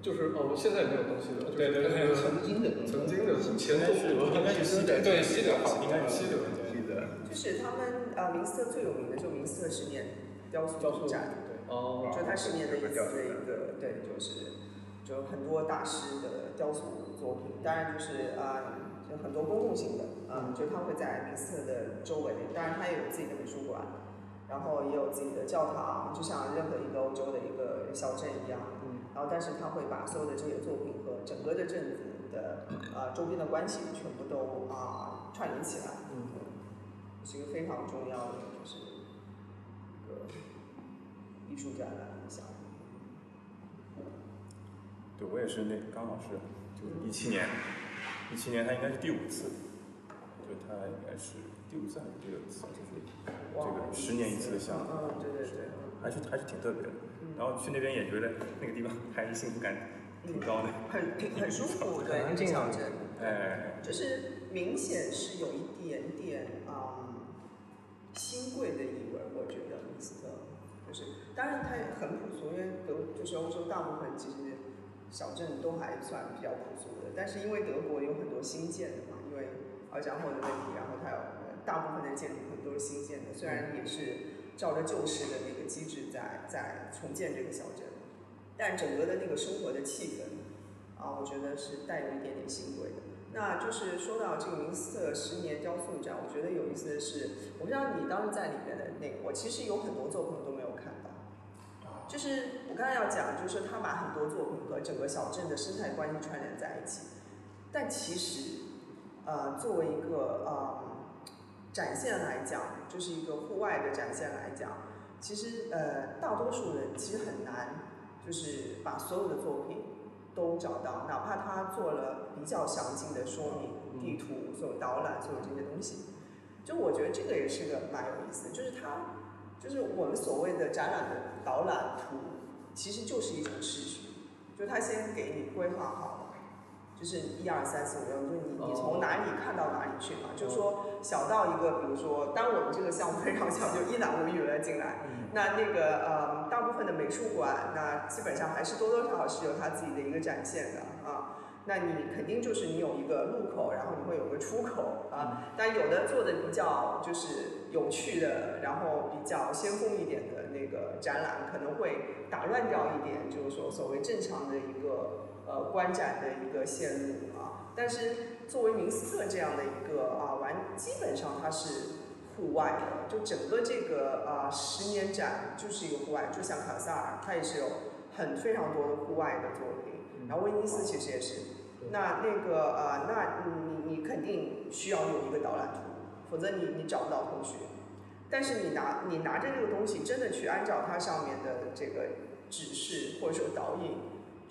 就是哦，现在没有东西德，对对对就是曾经的曾经的前东德，应该是西德，对西德应该是西德对。记得。就是他们呃，明斯特最有名的就是明斯特十年雕塑展，对。哦，就他十年的一次的一个对，就是就很多大师的雕塑作品，当然就是啊、就很多公共性的啊、就他会在明斯特的周围，当然他也有自己的美术馆，然后也有自己的教堂，就像任何一个欧洲的一个小镇一样。嗯，然后但是他会把所有的这些作品和整个的镇子的呃周边的关系全部都啊、串联起来，嗯，是一个非常重要的就是一个艺术展览项目。对我也是那刚好是就是一七年，一七年它应该是第五次，就它应该是第五次还是第六次，就是这个十年一次的项目，嗯，对对对，还是还是挺特别的。然后去那边也觉得那个地方还是幸福感挺高的，很很舒服，对，很安静。哎，就是明显是有一点新贵的意味，我觉得明斯特，就是当然它也很朴素，因为德就是欧洲大部分其实小镇都还算比较朴素的，但是因为德国有很多新建的嘛，因为尔江后的问题，然后它有大部分的建筑可能都是新建的，虽然也是照着旧式的那个机制在在重建这个小镇，但整个的那个生活的气氛啊，我觉得是带有一点点新贵的。那就是说到这个明斯特十年雕塑展，我觉得有意思的是，我不知道你当时在里面的那个，我其实有很多作品都没有看到。就是我刚才要讲，就是他把很多作品和整个小镇的生态关系串联在一起，但其实，呃，作为一个呃展现来讲，就是一个户外的展现来讲，其实呃大多数人其实很难，就是把所有的作品都找到，哪怕他做了比较详尽的说明、地图、所有导览、所有这些东西，就我觉得这个也是个蛮有意思的，就是他，就是我们所谓的展览的导览图，其实就是一种秩序，就他先给你规划好了。就是一二三四五六，就是你你从哪里看到哪里去嘛，就是说小到一个，比如说，当然我们这个项目非常小，就一览无余了进来，那那个呃，大部分的美术馆，那基本上还是多多少少是有它自己的一个展现的啊。那你肯定就是你有一个入口，然后你会有个出口啊。但有的做的比较就是有趣的，然后比较先锋一点的那个展览，可能会打乱掉一点，就是说所谓正常的一个呃观展的一个线路啊。但是作为明斯特这样的一个啊玩，基本上它是。户外的，就整个这个啊、十年展就是一个户外，就像卡萨尔，它也是有很非常多的户外的作品，然后威尼斯其实也是。那那个呃，那你你你肯定需要有一个导览图，否则你你找不到同学。但是你拿你拿着这个东西，真的去按照它上面的这个指示或者说导引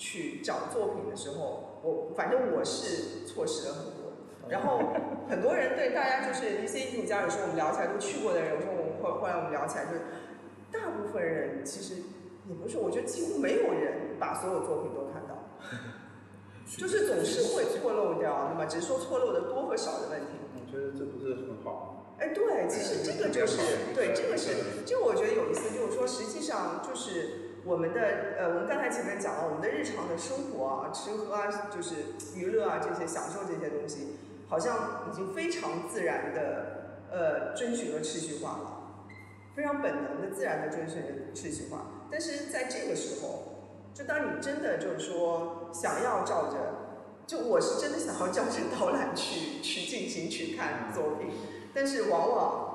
去找作品的时候，我反正我是错失了很多。然后很多人对大家就是一些艺术家，有时候我们聊起来都去过的人，有时候我们后后来我们聊起来，就是大部分人其实也不是，我觉得几乎没有人把所有作品都看到，就是总是会错漏掉，那么只是说错漏的多和少的问题。我觉得这不是很好。哎，对，其实这个就是对，这个是，这个我觉得有意思，就是说实际上就是我们的呃，我们刚才前面讲了，我们的日常的生活啊，吃喝啊，就是娱乐啊这些享受这些东西，好像已经非常自然的呃遵循了秩序化了，非常本能的自然的遵循了秩序化。但是在这个时候，就当你真的就是说想要照着，就我是真的想要照着导览去去进行去看作品。但是往往，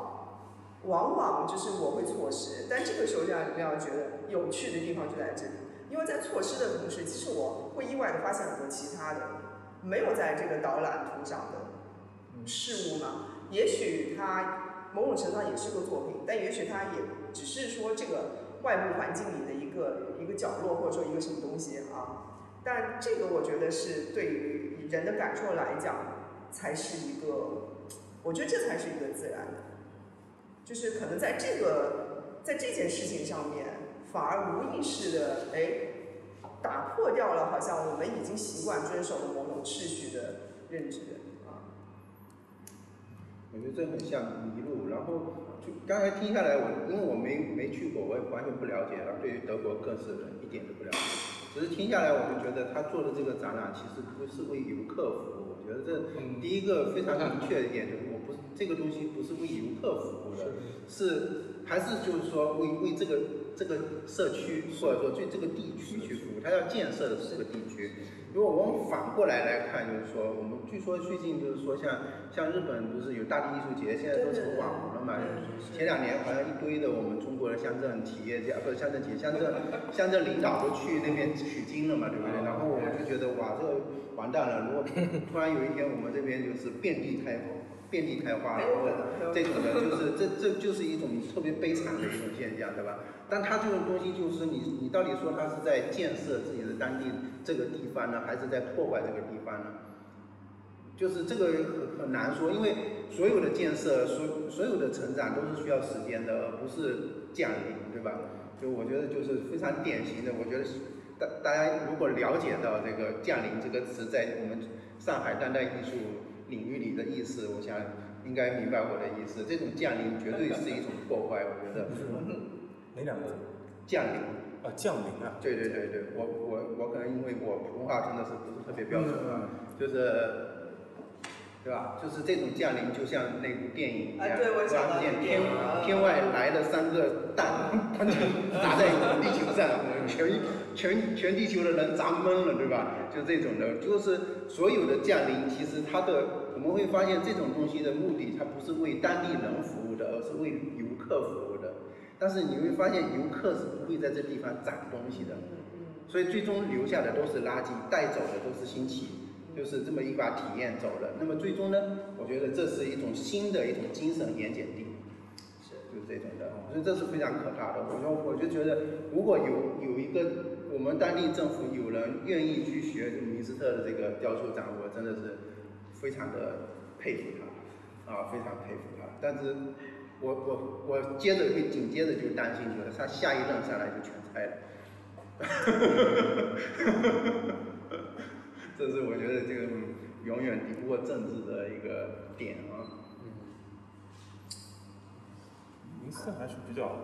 往往就是我会错失。但这个时候让你们要觉得有趣的地方就在这里，因为在错失的同时，其实我会意外的发现很多其他的没有在这个导览图上的事物嘛。也许它某种程度上也是个作品，但也许它也只是说这个外部环境里的一个一个角落，或者说一个什么东西啊。但这个我觉得是对于人的感受来讲，才是一个。我觉得这才是一个自然的，就是可能在这个在这件事情上面，反而无意识的哎，打破掉了好像我们已经习惯遵守的某种秩序的认知啊。我觉得这很像迷路，然后就刚才听下来，我因为我没没去过，我也完全不了解，然后对于德国各式人一点都不了解，只是听下来我就觉得他做的这个展览其实不是为游客服务。我觉得这第一个非常明确的一点就是，我不是这个东西不是为游客服务的，是还是就是说为为这个这个社区或者说对这个地区去服务，它要建设的是这个地区。如果我们反过来来看，就是说我们据说最近就是说像像日本不是有大地艺术节，现在都成网红了嘛？前两年好像一堆的我们中国的乡镇企业家不是乡镇企业乡镇乡镇领导都去那边取经了嘛，对不对？然后我就觉得哇，这个完蛋了！如果突然有一天我们这边就是遍地开花。遍地开花，这种的，就是这这就是一种特别悲惨的一种现象，对吧？但它这种东西就是你你到底说它是在建设自己的当地这个地方呢，还是在破坏这个地方呢？就是这个很很难说，因为所有的建设，所所有的成长都是需要时间的，而不是降临，对吧？就我觉得就是非常典型的，我觉得大大家如果了解到这个“降临”这个词在我们上海当代艺术。领域里的意思，我想应该明白我的意思。这种降临绝对是一种破坏，我觉得。哪两个字？降临。啊，降临啊。对对对对，我我我可能因为我普通话真的是不是特别标准啊，就是，对吧？就是这种降临，就像那部电影一样，突然间天天外来了三个蛋，它就砸在地球上，全。全全地球的人砸懵了，对吧？就这种的，就是所有的降临，其实它的我们会发现这种东西的目的，它不是为当地人服务的，而是为游客服务的。但是你会发现，游客是不会在这地方攒东西的，所以最终留下的都是垃圾，带走的都是新奇，就是这么一把体验走了。那么最终呢，我觉得这是一种新的一种精神盐碱地，是就是这种的，所以这是非常可怕的。我说我就觉得，如果有有一个。我们当地政府有人愿意去学明斯特的这个雕塑展，我真的是非常的佩服他，啊，非常佩服他。但是，我我我接着就紧接着就担心，就是他下一任上来就全拆了。这是我觉得这个永远敌不过政治的一个点啊。嗯。明斯特还是比较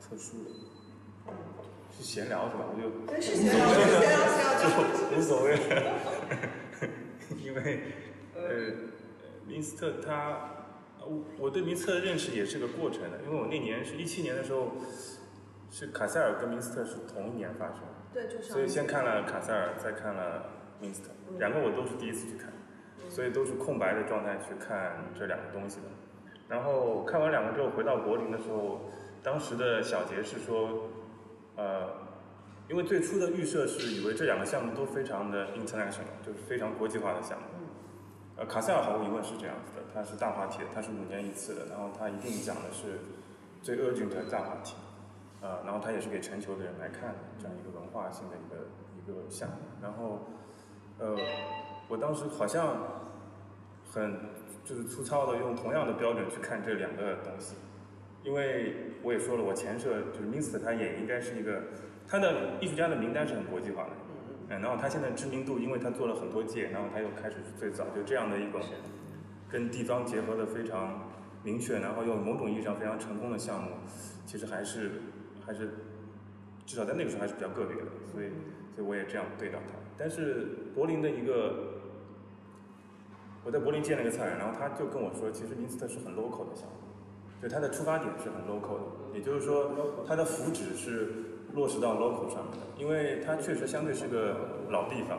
特殊的。闲聊是吧？我就闲聊，闲聊，闲聊，就无所谓了。因为呃，明斯特他，我我对明斯特的认识也是个过程的。因为我那年是一七年的时候，是卡塞尔跟明斯特是同一年发生。对，就是。所以先看了卡塞尔，再看了明斯特，两个我都是第一次去看，所以都是空白的状态去看这两个东西的。然后看完两个之后回到柏林的时候，当时的小杰是说。呃，因为最初的预设是以为这两个项目都非常的 international，就是非常国际化的项目。呃，卡塞尔毫无疑问是这样子的，它是大话题的，它是五年一次的，然后它一定讲的是最 urgent 的大话题。呃，然后它也是给全球的人来看的这样一个文化性的一个一个项目。然后，呃，我当时好像很就是粗糙的用同样的标准去看这两个东西。因为我也说了，我前设就是 m i s t 他也应该是一个，他的艺术家的名单是很国际化的，嗯，然后他现在知名度，因为他做了很多届，然后他又开始最早就这样的一个跟地方结合的非常明确，然后又某种意义上非常成功的项目，其实还是还是至少在那个时候还是比较个别的，所以所以我也这样对待他。但是柏林的一个，我在柏林见了一个策展，然后他就跟我说，其实 i s t 是很 local 的项目。就它的出发点是很 local 的，也就是说，它的福祉是落实到 local 上面的，因为它确实相对是个老地方，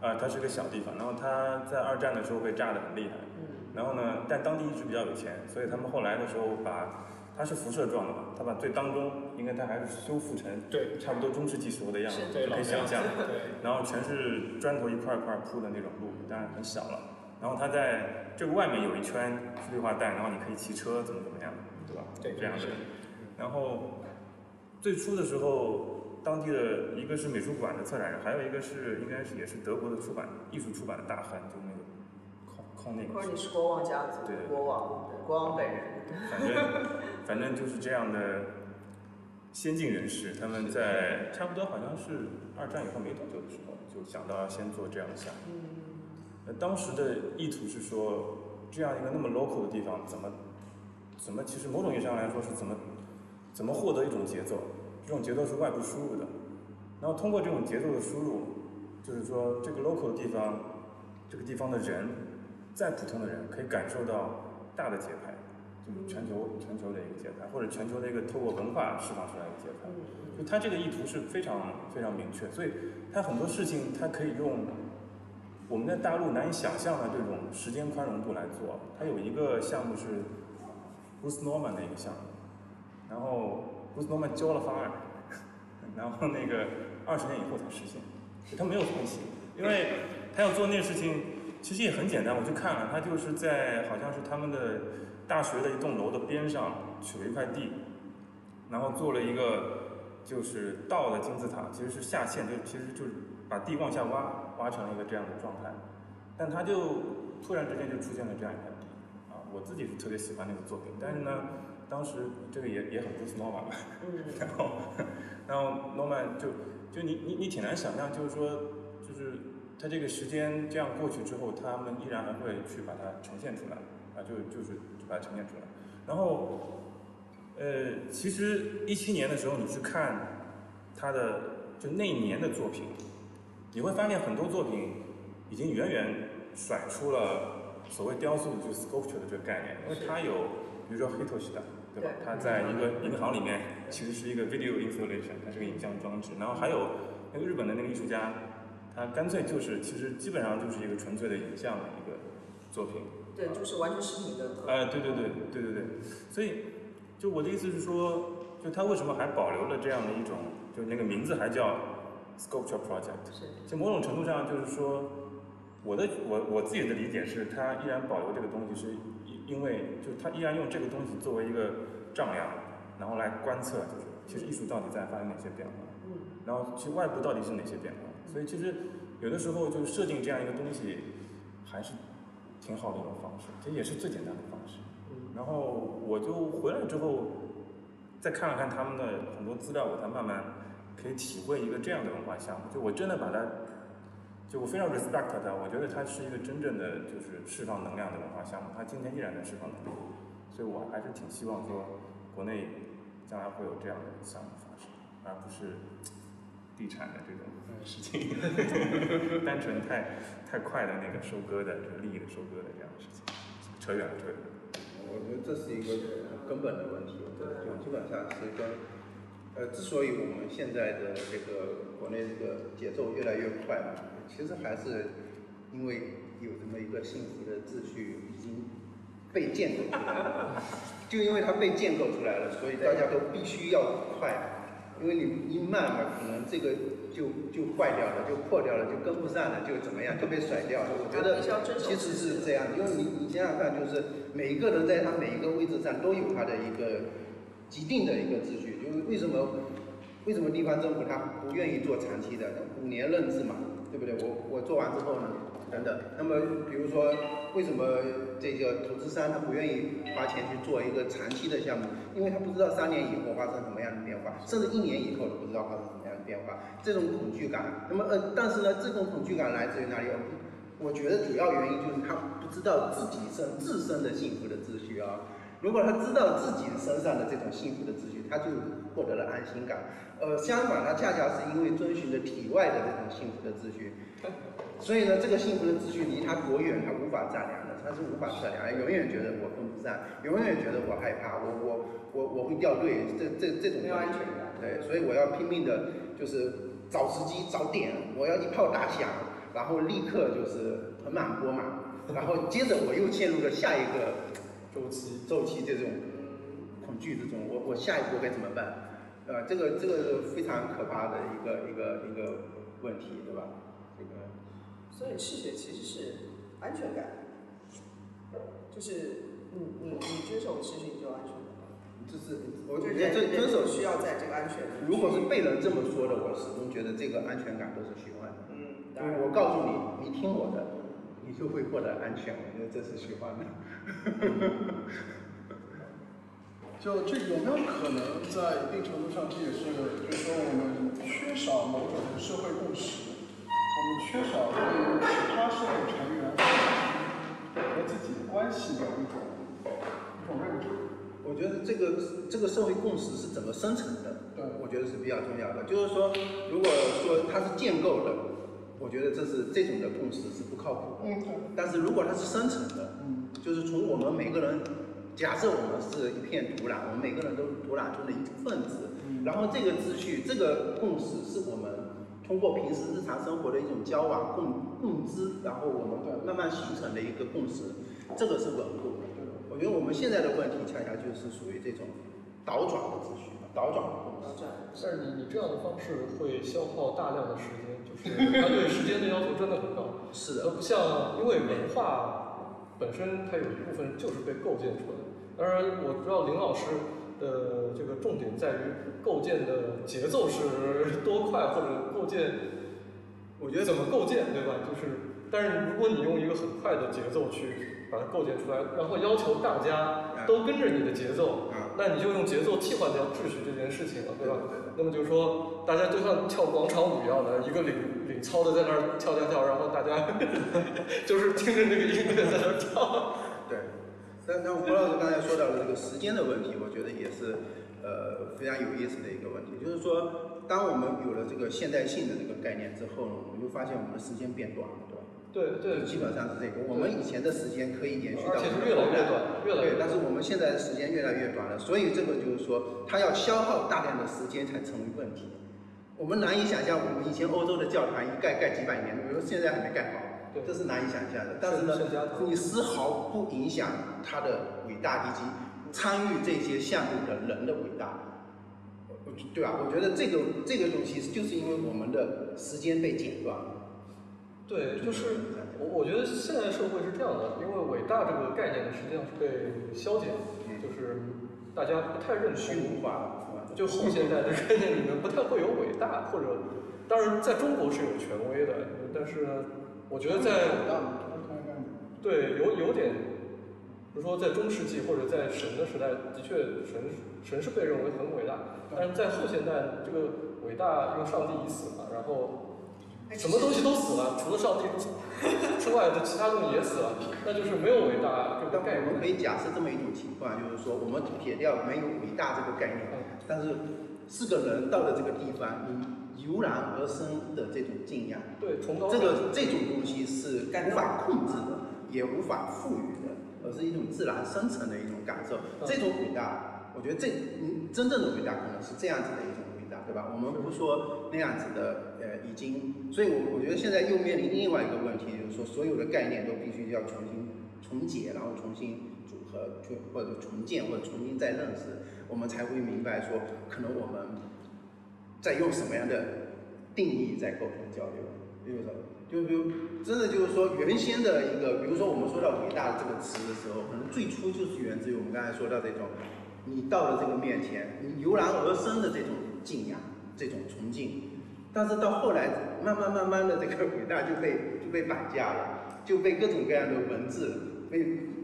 啊，它是个小地方，然后它在二战的时候被炸得很厉害，然后呢，但当地一直比较有钱，所以他们后来的时候把，它是辐射状的嘛，它把最当中，应该它还是修复成对，差不多中世纪时候的样子，可以想象，对然后全是砖头一块一块铺的那种路，当然很小了，然后它在。这个外面有一圈绿化带，然后你可以骑车，怎么怎么样，对吧？对，这样的。然后最初的时候，当地的一个是美术馆的策展人，还有一个是应该是也是德国的出版艺术出版的大亨，就那个康康那个。或者你是国王家族，对国王，国王本人。反正反正就是这样的先进人士，他们在差不多好像是二战以后没多久的时候，就想到要先做这样的项目。当时的意图是说，这样一个那么 local 的地方，怎么怎么其实某种意义上来说是怎么怎么获得一种节奏？这种节奏是外部输入的，然后通过这种节奏的输入，就是说这个 local 的地方，这个地方的人，再普通的人可以感受到大的节拍，就是全球全球的一个节拍，或者全球的一个透过文化释放出来的节拍。就他这个意图是非常非常明确，所以他很多事情他可以用我们在大陆难以想象的这种时间宽容度来做。他有一个项目是 Bruce Norman 的一个项目，然后 Bruce Norman 交了方案，然后那个二十年以后才实现，他没有分析，因为他要做那个事情其实也很简单，我去看了，他就是在好像是他们的大学的一栋楼的边上取了一块地，然后做了一个。就是到了金字塔，其实是下陷，就其实就是把地往下挖，挖成了一个这样的状态。但他就突然之间就出现了这样一块地，啊，我自己是特别喜欢那个作品。但是呢，当时这个也也很 Bruce Norman 吧，然后然后 Norman 就就你你你挺难想象，就是说就是他这个时间这样过去之后，他们依然还会去把它呈现出来，啊，就就是就把它呈现出来，然后。呃，其实一七年的时候，你去看他的就那一年的作品，你会发现很多作品已经远远甩出了所谓雕塑就 sculpture 的这个概念，因为它有，比如说黑头西的，对吧？他在一个银行里面其实是一个 video installation，它是个影像装置。然后还有那个日本的那个艺术家，他干脆就是其实基本上就是一个纯粹的影像的一个作品。对，就是完全视频的。哎，对对对对对对，所以。就我的意思是说，就他为什么还保留了这样的一种，就那个名字还叫 sculpture project？是。就某种程度上就是说，我的我我自己的理解是，他依然保留这个东西，是因因为就他依然用这个东西作为一个丈量，然后来观测，就是其实艺术到底在发生哪些变化。嗯。然后其实外部到底是哪些变化？所以其实有的时候就设定这样一个东西，还是挺好的一种方式，这也是最简单的方式。然后我就回来之后，再看了看他们的很多资料，我才慢慢可以体会一个这样的文化项目。就我真的把它，就我非常 respect 它，我觉得它是一个真正的就是释放能量的文化项目。它今天依然在释放能量，所以我还是挺希望说国内将来会有这样的项目发生，而不是地产的这种事情，单纯太太快的那个收割的这个利益的收割的这样的事情，扯远了，扯远了。我觉得这是一个很根本的问题，就基本上是跟，呃，之所以我们现在的这个国内这个节奏越来越快嘛，其实还是因为有这么一个幸福的秩序已经被建构出来了，就因为它被建构出来了，所以大家都必须要快，因为你一慢嘛，可能这个。就就坏掉了，就破掉了，就跟不上了，就怎么样，就被甩掉了。我觉得其实是这样，因为你你想想看，就是每一个人在他每一个位置上都有他的一个既定的一个秩序。就是为什么为什么地方政府他不愿意做长期的五年任制嘛，对不对？我我做完之后呢，等等。那么比如说为什么这个投资商他不愿意花钱去做一个长期的项目？因为他不知道三年以后发生什么样的变化，甚至一年以后都不知道发生什么变化。这种恐惧感，那么呃，但是呢，这种恐惧感来自于哪里？我觉得主要原因就是他不知道自己身自身的幸福的秩序啊。如果他知道自己身上的这种幸福的秩序，他就获得了安心感。呃，相反，他恰恰是因为遵循着体外的这种幸福的秩序，所以呢，这个幸福的秩序离他多远，他无法丈量的，他是无法测量，永远觉得我跟不上，永远觉得我害怕，我我我我会掉队，这这这种没有安全感。对，所以我要拼命的，就是找时机找点，我要一炮打响，然后立刻就是盆满钵满，然后接着我又陷入了下一个周期，周期这种恐惧之中，我我下一步该怎么办？呃，这个这个非常可怕的一个一个一个问题，对吧？这个，所以赤血其实是安全感，就是你你你遵守秩序你就安全。就是，我觉得遵遵守需要在这个安全。如果是被人这么说的，我始终觉得这个安全感都是虚幻的。嗯。就是我告诉你，你听我的，你就会获得安全。我觉得这是虚幻的。就这有没有可能在一定程度上，这也是，就是说我们缺少某种社会共识，我们缺少对于其他社会成员和自己关系的一种一种认知。我觉得这个这个社会共识是怎么生成的？对，我觉得是比较重要的。就是说，如果说它是建构的，我觉得这是这种的共识是不靠谱。嗯，但是如果它是生成的，嗯，就是从我们每个人，假设我们是一片土壤，我们每个人都是土壤中的一份子，然后这个秩序、这个共识是我们通过平时日常生活的一种交往、共共知，然后我们慢慢形成的一个共识，这个是稳固的。我觉得我们现在的问题恰恰就是属于这种倒转的秩序，倒转的共识。但是你你这样的方式会消耗大量的时间，就是 它对时间的要求真的很高。是的，它不像，因为文化本身它有一部分就是被构建出来的。当然，我知道林老师的这个重点在于构建的节奏是 多快，或者构建，我觉得怎么构建，对吧？就是，但是如果你用一个很快的节奏去把它构建出来，然后要求大家都跟着你的节奏，啊，那你就用节奏替换掉秩序这件事情了，对吧？那么就是说，大家就像跳广场舞一样的，一个领领操的在那儿跳跳跳，然后大家 就是听着那个音乐在那儿跳。对。但但胡老师刚才说到的这个时间的问题，我觉得也是呃非常有意思的一个问题，就是说，当我们有了这个现代性的这个概念之后呢，我们就发现我们的时间变短了，对？对对，基本上是这个。我们以前的时间可以延续到而且是越来越短，越来越对，短。但是我们现在的时间越来越短了，所以这个就是说，它要消耗大量的时间才成为问题。我们难以想象，我们以前欧洲的教堂一盖盖几百年，比如现在还没盖好，这是难以想象的。但是呢你丝毫不影响它的伟大以及参与这些项目的人的伟大，对吧？我觉得这个这个东西就是因为我们的时间被剪断了。对，就是我我觉得现在社会是这样的，因为伟大这个概念呢，实际上是被消减，就是大家不太认虚同无化？就后现代的概念里面不太会有伟大，或者当然在中国是有权威的，但是呢，我觉得在对有有点，比如说在中世纪或者在神的时代，的确神神是被认为很伟大，但是在后现代这个伟大因为上帝已死嘛，然后什么东西都死了，除了上帝之外的其他东西也死了，那就是没有伟大这个概念。我们可以假设这么一种情况，就是说我们撇掉没有伟大这个概念，但是是个人到了这个地方，你油然而生的这种敬仰，对，崇高这个这种东西是无法控制的，也无法赋予的，而是一种自然生成的一种感受。这种伟大，我觉得这嗯真正的伟大可能是这样子的一种伟大，对吧？我们不说那样子的呃已经，所以我我觉得现在又面临另外一个问题，就是说所有的概念都必须要重新重解，然后重新组合，就或者重建或者重新再认识，我们才会明白说，可能我们在用什么样的定义在沟通交流，比如说，就比如真的就是说原先的一个，比如说我们说到伟大的这个词的时候，可能最初就是源自于我们刚才说到这种，你到了这个面前，你油然而生的这种敬仰，这种崇敬，但是到后来慢慢慢慢的这个伟大就被就被绑架了，就被各种各样的文字被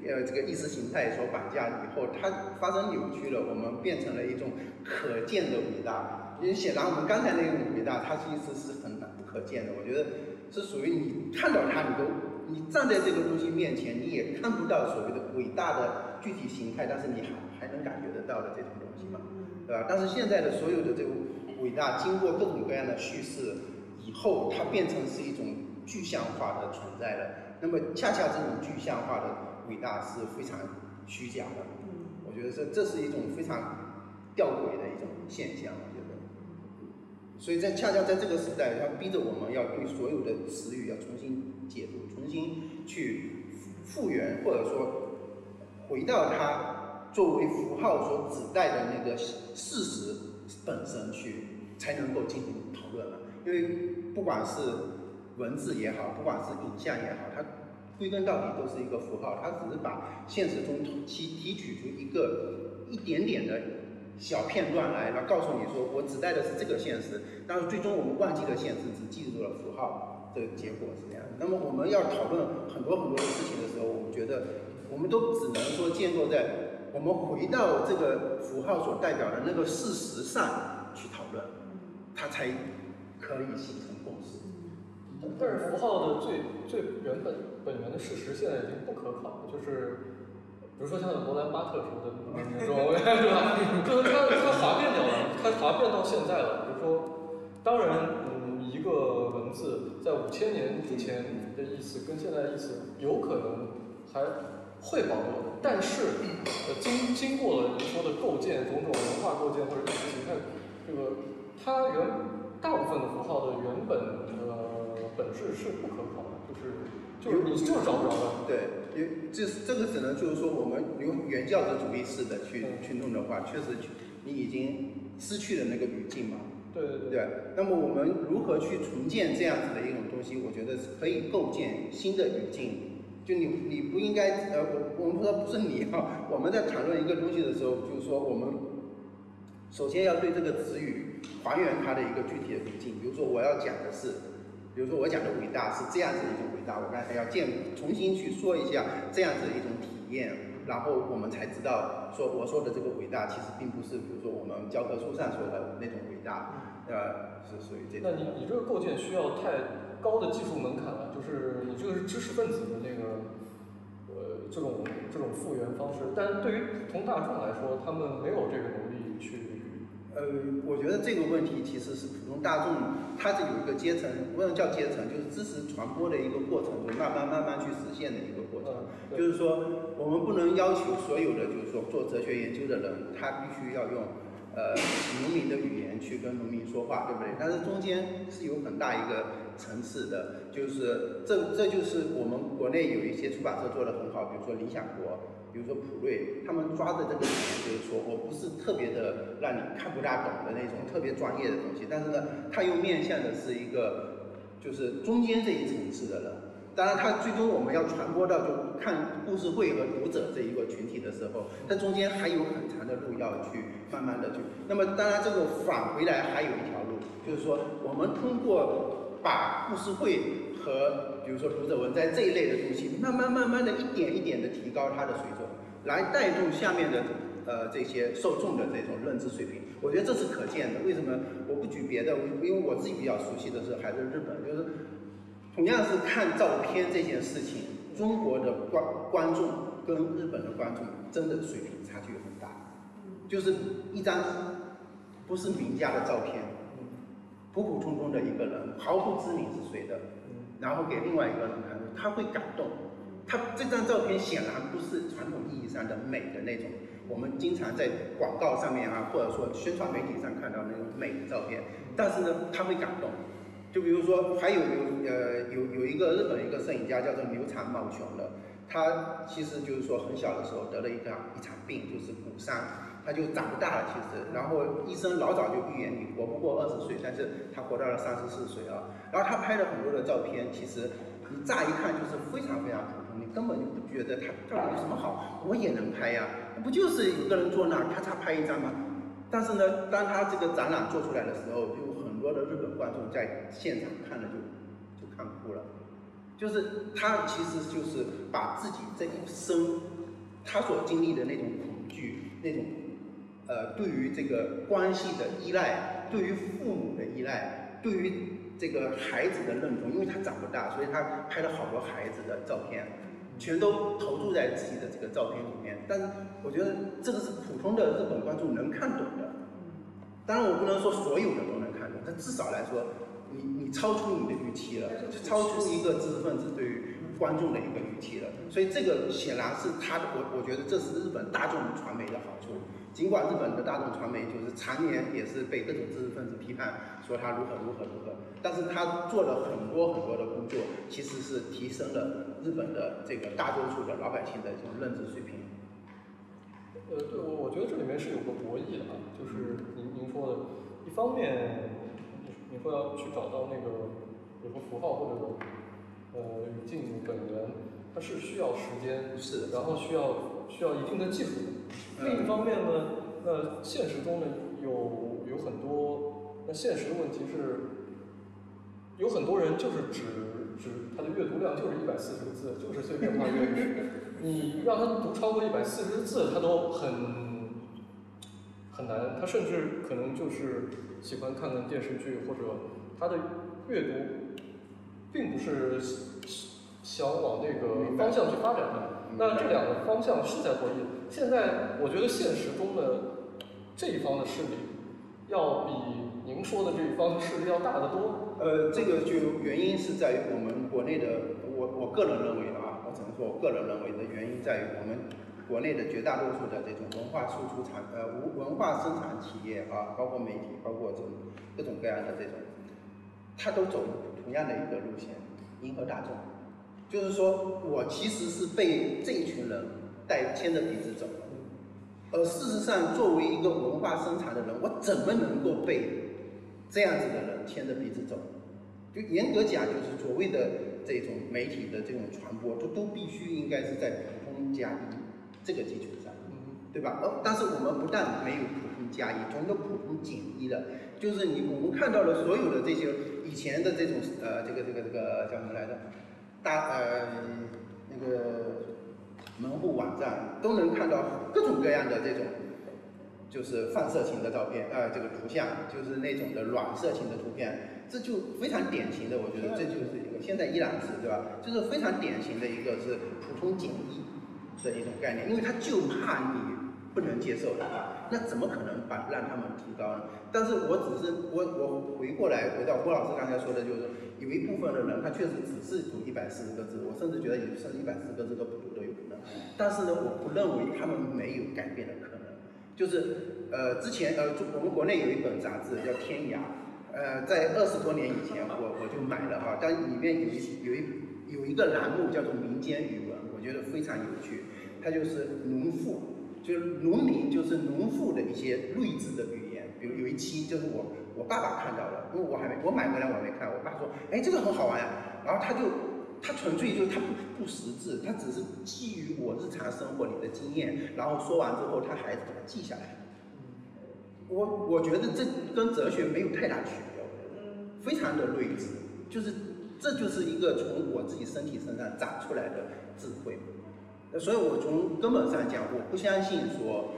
呃这个意识形态所绑架以后，它发生扭曲了，我们变成了一种可见的伟大。因为显然我们刚才那种伟大，它其实是很不可见的。我觉得是属于你看到它，你都你站在这个东西面前，你也看不到所谓的伟大的具体形态，但是你还还能感觉得到的这种东西嘛，对吧？但是现在的所有的这种伟大，经过各种各样的叙事以后，它变成是一种具象化的存在了。那么恰恰这种具象化的伟大是非常虚假的。我觉得这这是一种非常吊诡的一种现象，我觉得。所以在恰恰在这个时代，它逼着我们要对所有的词语要重新解读，重新去复原，或者说回到它作为符号所指代的那个事实本身去，才能够进行讨论了。因为不管是文字也好，不管是影像也好，它归根到底都是一个符号，它只是把现实中提提取出一个一点点的小片段来，然后告诉你说我指代的是这个现实，但是最终我们忘记了现实，只记住了符号，这个结果是这样。那么我们要讨论很多很多的事情的时候，我们觉得我们都只能说建构在我们回到这个符号所代表的那个事实上，它才可以形成共识。但是符号的最最原本本源的事实现在已经不可考了，就是比如说像罗兰巴特说的那种，是吧？就是它它滑变掉了，它滑变到现在了。比如说，当然，嗯，一个文字在五千年之前的意思跟现在的意思有可能还会保留，但是呃经经过了您说的构建种种文化构建或者意识形态，这个它原大部分的符号的原本呃本质是不可考的，就是就是你就是找不着的。对，因这这个只能就是说我们用原教旨主义式的去去弄的话，确实你已经失去了那个语境嘛。对对对。对，那么我们如何去重建这样子的一种东西？我觉得是可以构建新的语境。就你你不应该呃，我我们说不是你哈，我们在谈论一个东西的时候，就是说我们首先要对这个词语还原它的一个具体的语境。比如说我要讲的是，比如说我讲的伟大是这样子一种伟大，我刚才要建重新去说一下这样子的一种体验，然后我们才知道说我说的这个伟大其实并不是比如说我们教科书上说的那种伟大，呃，是属于这种。那你你这个构建需要太高的技术门槛了，就是你这个是知识分子的那个呃这种这种复原方式，但对于普通大众来说，他们没有这个能力去。呃，我觉得这个问题其实是普通大众，它是有一个阶层，不能叫阶层，就是知识传播的一个过程中，慢慢慢慢去实现的一个过程。就是说，我们不能要求所有的，就是说做哲学研究的人，他必须要用呃农民的语言去跟农民说话，对不对？但是中间是有很大一个层次的，就是这这就是我们国内有一些出版社做的很好，比如说理想国。比如说普瑞，他们抓的这个点就是说我不是特别的让你看不大懂的那种特别专业的东西，但是呢，他又面向的是一个就是中间这一层次的人。当然，他最终我们要传播到就看故事会和读者这一个群体的时候，它中间还有很长的路要去慢慢的去。那么，当然这个返回来还有一条路，就是说我们通过把故事会和比如说读者文摘这一类的东西，慢慢慢慢的一点一点的提高它的水准。来带动下面的呃这些受众的这种认知水平，我觉得这是可见的。为什么我不举别的？因为我自己比较熟悉的是还是日本，就是同样是看照片这件事情，中国的观观众跟日本的观众真的水平差距很大。就是一张不是名家的照片，普普通通的一个人，毫不知名是谁的，然后给另外一个人看，他会感动。他这张照片显然不是传统意义上的美的那种，我们经常在广告上面啊，或者说宣传媒体上看到那种美的照片。但是呢，他会感动。就比如说，还有有呃有有一个日本一个摄影家叫做牛长茂雄的，他其实就是说很小的时候得了一个一场病，就是骨伤，他就长不大了。其实，然后医生老早就预言你活不过二十岁，但是他活到了三十四岁啊。然后他拍了很多的照片，其实你乍一看就是非常非常普通。你根本就不觉得他到底有什么好，我也能拍呀，不就是一个人坐那咔嚓拍一张吗？但是呢，当他这个展览做出来的时候，就很多的日本观众在现场看了就就看哭了，就是他其实就是把自己这一生他所经历的那种恐惧，那种呃对于这个关系的依赖，对于父母的依赖，对于这个孩子的认同，因为他长不大，所以他拍了好多孩子的照片。全都投注在自己的这个照片里面，但是我觉得这个是普通的日本观众能看懂的。当然，我不能说所有的都能看懂，但至少来说，你你超出你的预期了，超出一个知识分子对于观众的一个预期了。所以这个显然是他的，我我觉得这是日本大众传媒的好处。尽管日本的大众传媒就是常年也是被各种知识分子批判，说他如何如何如何，但是他做了很多很多的工作，其实是提升了日本的这个大多数的老百姓的这种认知水平。呃，对我我觉得这里面是有个博弈的啊，就是您您说的，一方面你你会要去找到那个，比如说符号或者呃语境本源，它是需要时间，是，然后需要需要一定的技术。另一方面呢，那现实中呢有有很多，那现实的问题是，有很多人就是只只他的阅读量就是一百四十个字，就是碎片化阅读，你让他读超过一百四十字，他都很很难，他甚至可能就是喜欢看看电视剧，或者他的阅读并不是想往那个方向去发展的。那这两个方向是在博弈。现在我觉得现实中的这一方的势力，要比您说的这一方的势力要大得多。呃，这个就原因是在于我们国内的，我我个人认为啊，我只能说我个人认为的原因在于我们国内的绝大多数的这种文化输出产呃文文化生产企业啊，包括媒体，包括这种各种各样的这种，它都走同样的一个路线，迎合大众。就是说我其实是被这一群人带牵着鼻子走，而事实上作为一个文化生产的人，我怎么能够被这样子的人牵着鼻子走？就严格讲，就是所谓的这种媒体的这种传播，都都必须应该是在普通加一这个基础上，对吧？呃，但是我们不但没有普通加一，从都普通减一了，就是你我们看到了所有的这些以前的这种呃这个这个这个叫什么来着？大呃那个门户网站都能看到各种各样的这种。就是放色情的照片，呃，这个图像就是那种的软色情的图片，这就非常典型的，我觉得这就是一个现在依然是对吧？就是非常典型的一个是普通简易的一种概念，因为他就怕你不能接受的话，那怎么可能把让他们提高呢？但是我只是我我回过来回到郭老师刚才说的，就是有一部分的人他确实只是读一百四十个字，我甚至觉得有甚至一百四十个字都不读都有可能，但是呢，我不认为他们没有改变的可能。就是，呃，之前呃，我们国内有一本杂志叫《天涯》，呃，在二十多年以前，我我就买了哈，但里面有一有一有一个栏目叫做民间语文，我觉得非常有趣，它就是农妇，就是农民，就是农妇的一些睿智的语言，比如有一期就是我我爸爸看到了，因为我还没我买回来我还没看，我爸说，哎，这个很好玩呀，然后他就。他纯粹就是他不不识字，他只是基于我日常生活里的经验，然后说完之后，他还把它记下来。我我觉得这跟哲学没有太大区别，非常的睿智，就是这就是一个从我自己身体身上长出来的智慧。所以我从根本上讲，我不相信说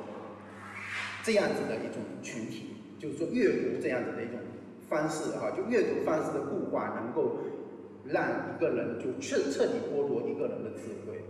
这样子的一种群体，就是说阅读这样子的一种方式哈，就阅读方式的固化能够。让一个人就彻彻底剥夺一个人的智慧，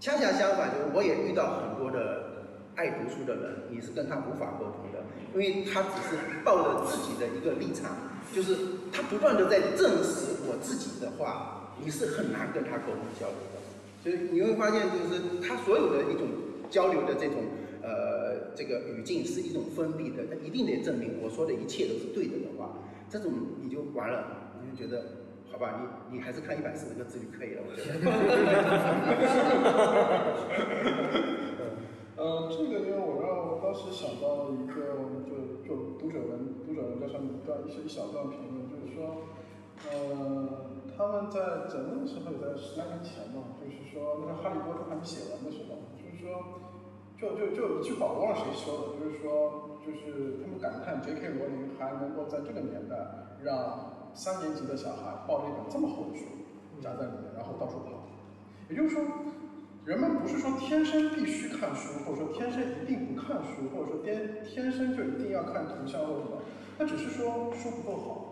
恰恰相反，就是我也遇到很多的爱读书的人，你是跟他无法沟通的，因为他只是抱着自己的一个立场，就是他不断的在证实我自己的话，你是很难跟他沟通交流的。就是你会发现，就是他所有的一种交流的这种呃这个语境是一种封闭的，他一定得证明我说的一切都是对的的话，这种你就完了，你就觉得。好吧，你你还是看一百四十个字就可以了，我觉得。呃，这个因为我让我当时想到一个，就就读者文读者文章上面一段一些一小段评论，就是说，呃，他们在整个的时候也在十来年前嘛，就是说那个哈利波特还没写完的时候，就是说，就就就一句话，忘了谁说的，就是说，就是他们感叹 J.K. 罗琳还能够在这个年代让。三年级的小孩抱着一本这么厚的书夹在里面，然后到处跑。也就是说，人们不是说天生必须看书，或者说天生一定不看书，或者说天天生就一定要看图像或什么，那只是说书不够好。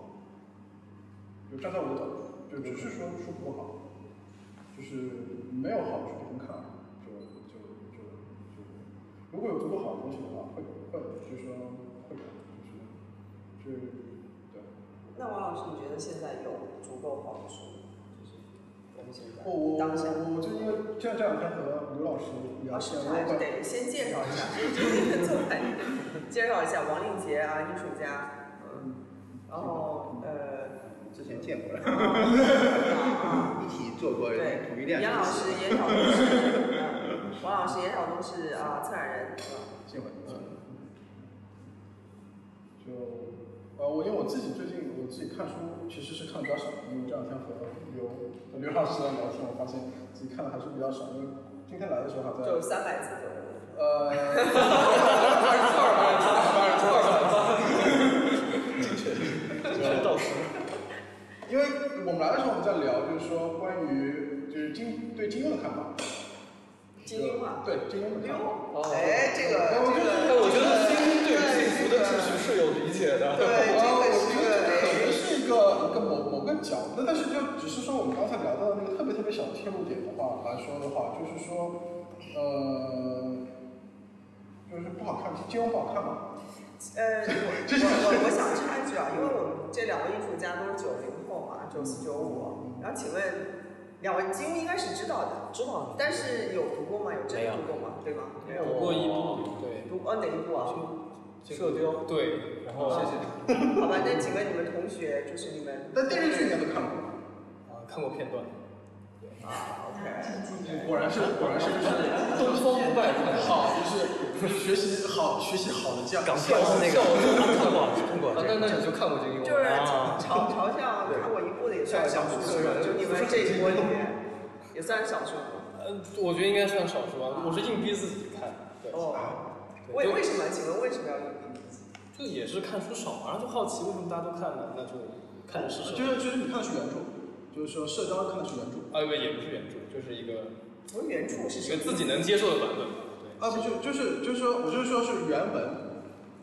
就站在我的角度，就只是说说不好，就是没有好的书不能看，就就就就，如果有足够好的东西的话，会会就是说会就是就。那王老师，你觉得现在有足够好的书？就是我们现在当下。我我就因为这两天和刘老师聊天，还是得先介绍一下，介绍一下王令杰啊，艺术家，嗯，然后呃，之前见过了，一起做过对，统一练。杨老师严晓东是，王老师严晓东是啊，策展人，见过，嗯，就。呃，我因为我自己最近我自己看书其实是看的比较少，因为这两天和刘和刘老师在聊天，我发现自己看的还是比较少。因为今天来的时候还在就三百字左右。呃 二十二百字，二十二百字，精确，精确到实。因为我们来的时候我们在聊，就是说关于就是金对金庸的看法。金庸啊？对金庸的看法。哦。哎，这个，这个，我觉得金庸对幸福的秩序是有理解的。对，这个是可能是一个一个某某个角，那但是就只是说我们刚才聊到的那个特别特别小的切入点的话来说的话，就是说，呃，就是不好看，金庸不好看嘛？呃，我我我想插一句啊，因为我们这两位艺术家都是九零九四九五，然后请问。两位金庸应该是知道的，知道。但是有读过吗？有真的读过吗？对吗？没有。读过一部，对。读哦哪一部啊？射雕。对。然后谢谢。好吧，那请问你们同学就是你们。但电视剧你们都看过吗。啊，看过片段。啊，OK。果然是，果然是 就是东方不败好，就是学习好，学习好的将。港片是那个。看过，看过。那那你就看过金庸。就是朝朝向看过一部的也算少数，就你们这一波里面。也算少数，呃，我觉得应该算少数吧。我是硬逼自己看。哦，为为什么？请问为什么要硬逼自己？就也是看书少嘛，然后就好奇为什么大家都看呢？那就看着试试。就是就是你看的是原著，就是说社交看的是原著。啊，不也不是原著，就是一个。不是原著是一个自己能接受的版本。对。啊，不就就是就是说，我就是说是原文。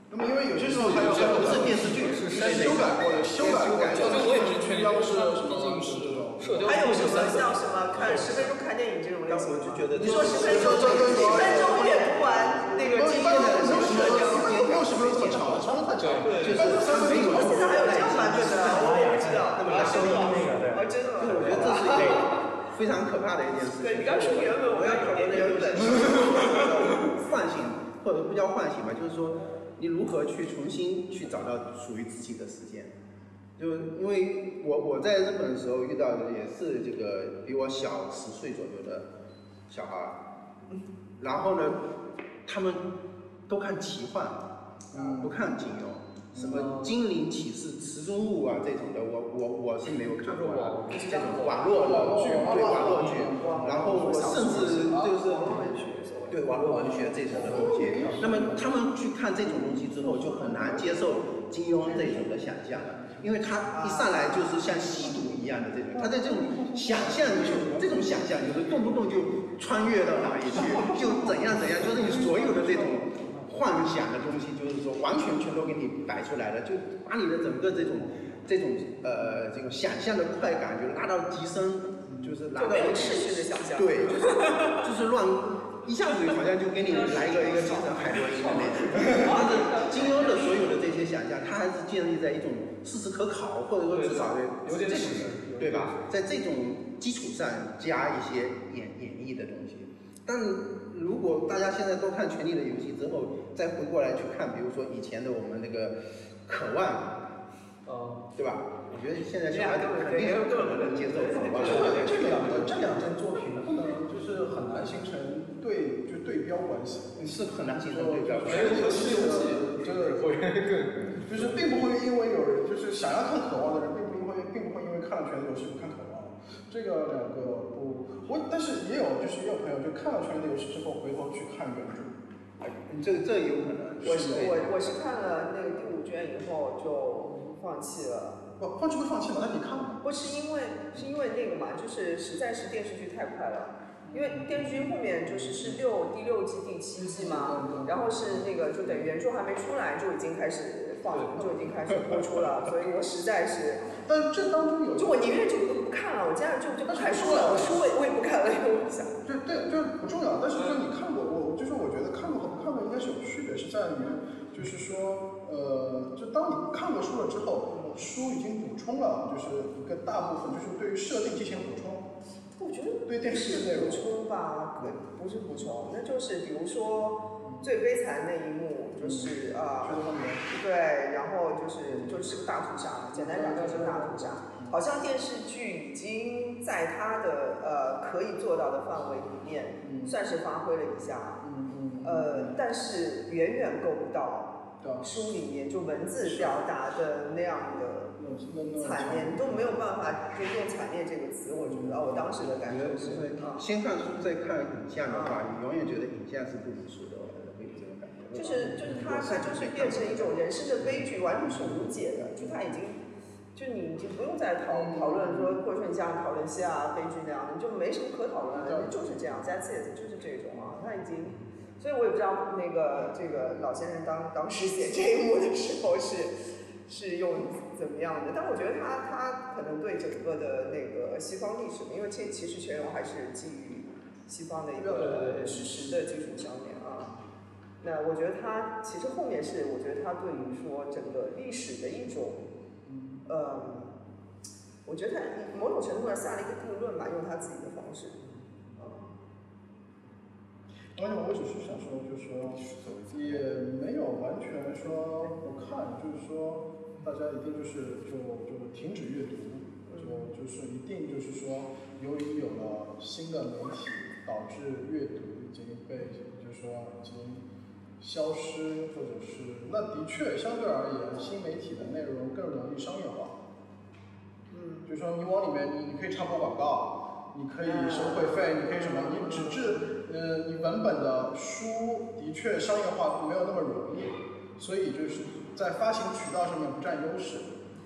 那么因为有些时候还有还有不是电视剧，是修改过的，修改过的。就我也不是全标是毕竟是。还有什么像什么看十分钟看电影这种类型？我就觉得你说十分钟，十分钟也不完那个经典的小说，没有十分钟很长，长很长。对，三分钟。现在还有这样版本的，我也知道。那么真的那个，对，真的。我觉得这是一个非常可怕的一件事情。对你刚说原本，我要考虑原本。唤醒，或者不叫唤醒吧，就是说你如何去重新去找到属于自己的时间。就因为我我在日本的时候遇到的也是这个比我小十岁左右的小孩儿，然后呢，他们都看奇幻，不看金庸，什么精灵启示、池中物啊这种的，我我我是没有看过，这种网络剧，对网络剧，然后我甚至就是对网络文学这种的东西，那么他们去看这种东西之后，就很难接受金庸这种的想象了。因为他一上来就是像吸毒一样的这种，他在这种想象就这种想象就是动不动就穿越到哪里去，就怎样怎样，就是你所有的这种幻想的东西，就是说完全全都给你摆出来了，就把你的整个这种这种呃这种想象的快感就拉到极深，就是拉到持续的想象，对，就是 就是乱。一下子好像就给你来一个一个精神海螺一样的，但是金庸的所有的这些想象，他还是建立在一种事实可考，或者说至少的有点史实，对吧？在这种基础上加一些演演绎的东西。但如果大家现在都看《权力的游戏》之后，再回过来去看，比如说以前的我们那个《渴望》，啊，对吧？我觉得现在小孩子肯定是更能接受《渴望》。这两个这两件作品 不能就是很难形成。对，就对标关系，是很难形成对标关系。没有和西游记，真的会更，就是并不会因为有人就是想要看渴望的人，并不会并不会因为看了权力游戏不看渴望。这个两个不，我但是也有就是也有朋友就看了权力游戏之后回头去看原著，这这有可能。我是我我是看了那个第五卷以后就放弃了。不放弃不放弃嘛？那你看吗？不是因为是因为那个嘛，就是实在是电视剧太快了。因为电视剧后面就是是六第六季第七季嘛，然后是那个就等于原著还没出来就已经开始放，就已经开始播出了，所以我实在是。但这当中有。就我宁愿就不看了，我家人就就不看书了，我书我我也不看了，因为我不想。对对，这不重要，但是说你看过，我就是我觉得看过和不看过应该是有区别，是在于就是说呃，就当你看过书了之后，书已经补充了，就是一个大部分就是对于设定进行补充。我觉得不是补充吧，不是补充，那就是比如说最悲惨那一幕，就是啊，对，然后就是就是个大屠杀，简单讲就是个大屠杀，好像电视剧已经在它的呃可以做到的范围里面，算是发挥了一下，呃，但是远远够不到书里面就文字表达的那样的。惨烈都没有办法就用“惨烈”这个词，我觉得我当时的感觉是，先看书再看影像的话，你永远觉得影像是不如书的，会有这种感觉。就是就是他他就是变成一种人生的悲剧，完全是无解的，就他已经，就你已经不用再讨讨论说，或者说你像讨论西啊悲剧那样的，就没什么可讨论的，就是这样，That's it，就是这种啊，他已经，所以我也不知道那个这个老先生当当时写这一幕的时候是。是用怎么样的？但我觉得他他可能对整个的那个西方历史，因为其其实全游还是基于西方的一个史实的基础上面啊。那我觉得他其实后面是，我觉得他对于说整个历史的一种，呃，我觉得他某种程度上下了一个定论吧，用他自己的方式。而且我只是想说，就是说，也没有完全说不看，就是说，大家一定就是就就停止阅读，就就是一定就是说，由于有了新的媒体，导致阅读已经被就是说已经消失，或者是那的确相对而言，新媒体的内容更容易商业化。嗯，就是说你往里面你你可以插播广告，你可以收会费，你可以什么，你纸质。呃，你文本的书的确商业化没有那么容易，所以就是在发行渠道上面不占优势，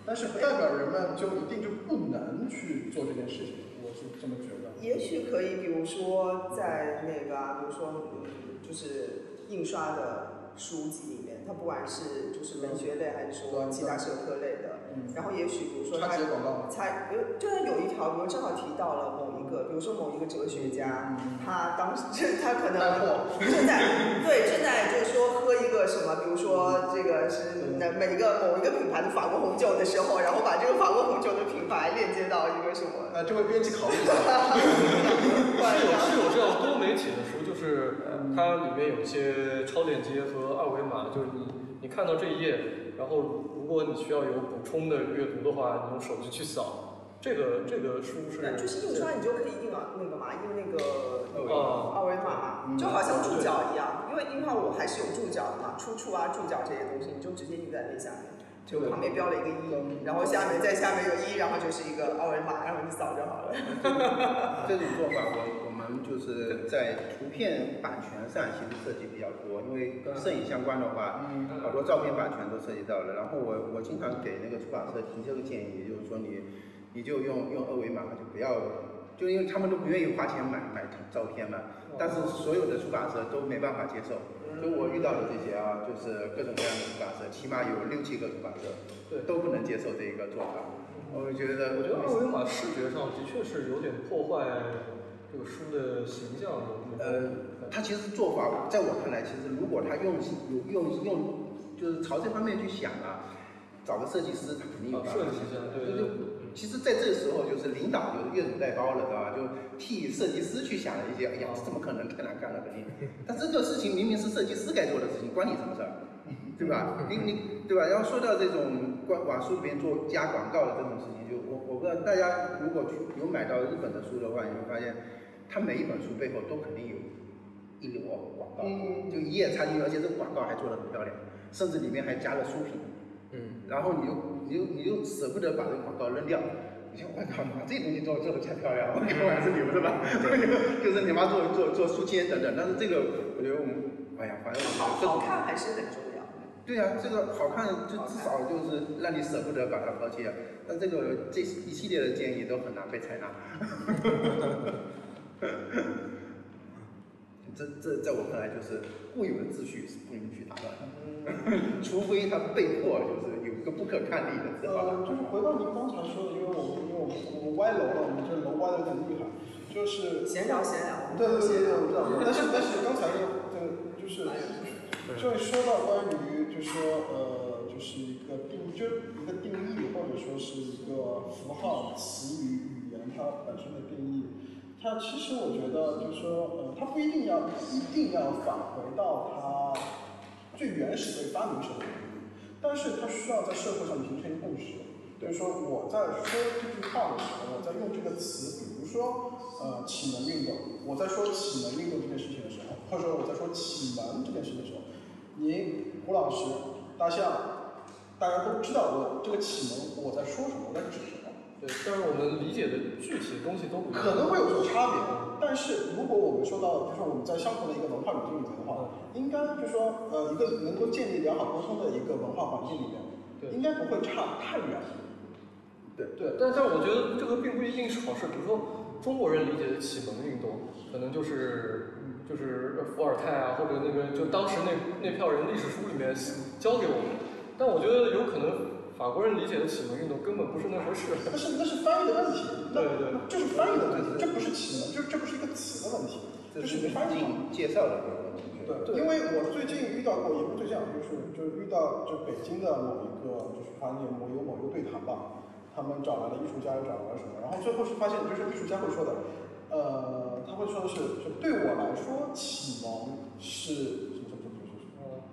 但是不代表人们就一定就不能去做这件事情，我是这么觉得。也许可以，比如说在那个，比如说就是印刷的书籍里面，它不管是就是文学类还是说其他社科类的，然后也许比如说它才有，就是有一条，比如正好提到了某一个，比如说某一个哲学家，他当时他可能 正在对正在就是说喝一个什么，比如说这个是那每一个某一个品牌的法国红酒的时候，然后把这个法国红酒的品牌链接到一个什么？呃，这位编辑考虑一下。是有是有这样多媒体的书，就是它里面有一些超链接和二维码，就是你你看到这一页，然后如果你需要有补充的阅读的话，你用手机去扫。这个这个书是，就是印刷你就可以印啊那个嘛，印那个二维码嘛，就好像注脚一样，因为印刷我还是有注脚的嘛，出处啊注脚这些东西，你就直接印在那下面，就旁边标了一个一，然后下面在下面有一，然后就是一个二维码，然后你扫就好了。这种做法我我们就是在图片版权上其实涉及比较多，因为跟摄影相关的话，好多照片版权都涉及到了。然后我我经常给那个出版社提这个建议，就是说你。你就用用二维码，就不要，就因为他们都不愿意花钱买买照片嘛。但是所有的出版社都没办法接受。就我遇到的这些啊，就是各种各样的出版社，起码有六七个出版社，对，都不能接受这一个做法。我觉得，我觉得二维码视觉上的确是有点破坏这个书的形象的。呃，他其实做法，在我看来，其实如果他用有用用，就是朝这方面去想啊，找个设计师，他肯定有办法。设计一下，对对。其实，在这个时候，就是领导就是越俎代庖了，知道吧？就替设计师去想了一些，哎呀，这怎么可能？太难干了，肯定。但这个事情明明是设计师该做的事情，关你什么事儿？对吧？你你对吧？要说到这种广往书里面做加广告的这种事情，就我我不知道大家如果去有买到日本的书的话，你会发现，它每一本书背后都肯定有一摞广告，就一页插进去，而且这个广告还做的很漂亮，甚至里面还加了书评。嗯，然后你又你又你又舍不得把这个广告扔掉，你想我靠，妈这东西做做的太漂亮了，我看我还是留着吧。就是你妈做做做书签等等，但是这个我觉得我们，哎呀，反正好好看还是很重要。对呀，这个好看就至少就是让你舍不得把它抛弃啊。但这个这一系列的建议都很难被采纳。这这在我看来就是固有的秩序是不允许打乱的，除非他被迫就是有一个不可抗力的。呃，就是回到您刚才说的，因为我们因为我们我们歪楼了，我们这楼歪的有点厉害，就是闲聊闲聊。对对对对，我知道。但是但是刚才那个就是就说到关于就说呃就是一个定就一个定义或者说是一个符号词语语言它本身的定义。它其实我觉得就是说，呃，它不一定要一定要返回到它最原始被发明时的意义，但是它需要在社会上形成共识。就是说，我在说这句话的时候，我在用这个词，比如说，呃，启蒙运动，我在说启蒙运动这件事情的时候，或者说我在说启蒙这件事情的时候，您胡老师、大象，大家都知道我这个启蒙我在说什么，我在指什么。对，但是我们理解的具体的东西都不可能会有所差别。但是如果我们说到，就是我们在相同的一个文化语境里面的话，应该就是说，呃，一个能够建立良好沟通的一个文化环境里面，应该不会差太远。对对，但但我觉得这个并不一定是好事。比如说，中国人理解的启蒙运动，可能就是就是伏尔泰啊，或者那个就当时那那票人历史书里面教给我们。但我觉得有可能。法国人理解的启蒙运动根本不是那回事。那是那是翻译的问题。对对，就是翻译的问题，这不是启蒙，这这不是一个词的问题，这是翻译介绍的问题。对，因为我最近遇到过，也不是这样，就是就是遇到就北京的某一个就是发现某有某一个对谈吧，他他们找来了艺术家，又找来了什么，然后最后是发现，就是艺术家会说的，呃，他会说的是，就对我来说，启蒙是什么什么什么什么什么，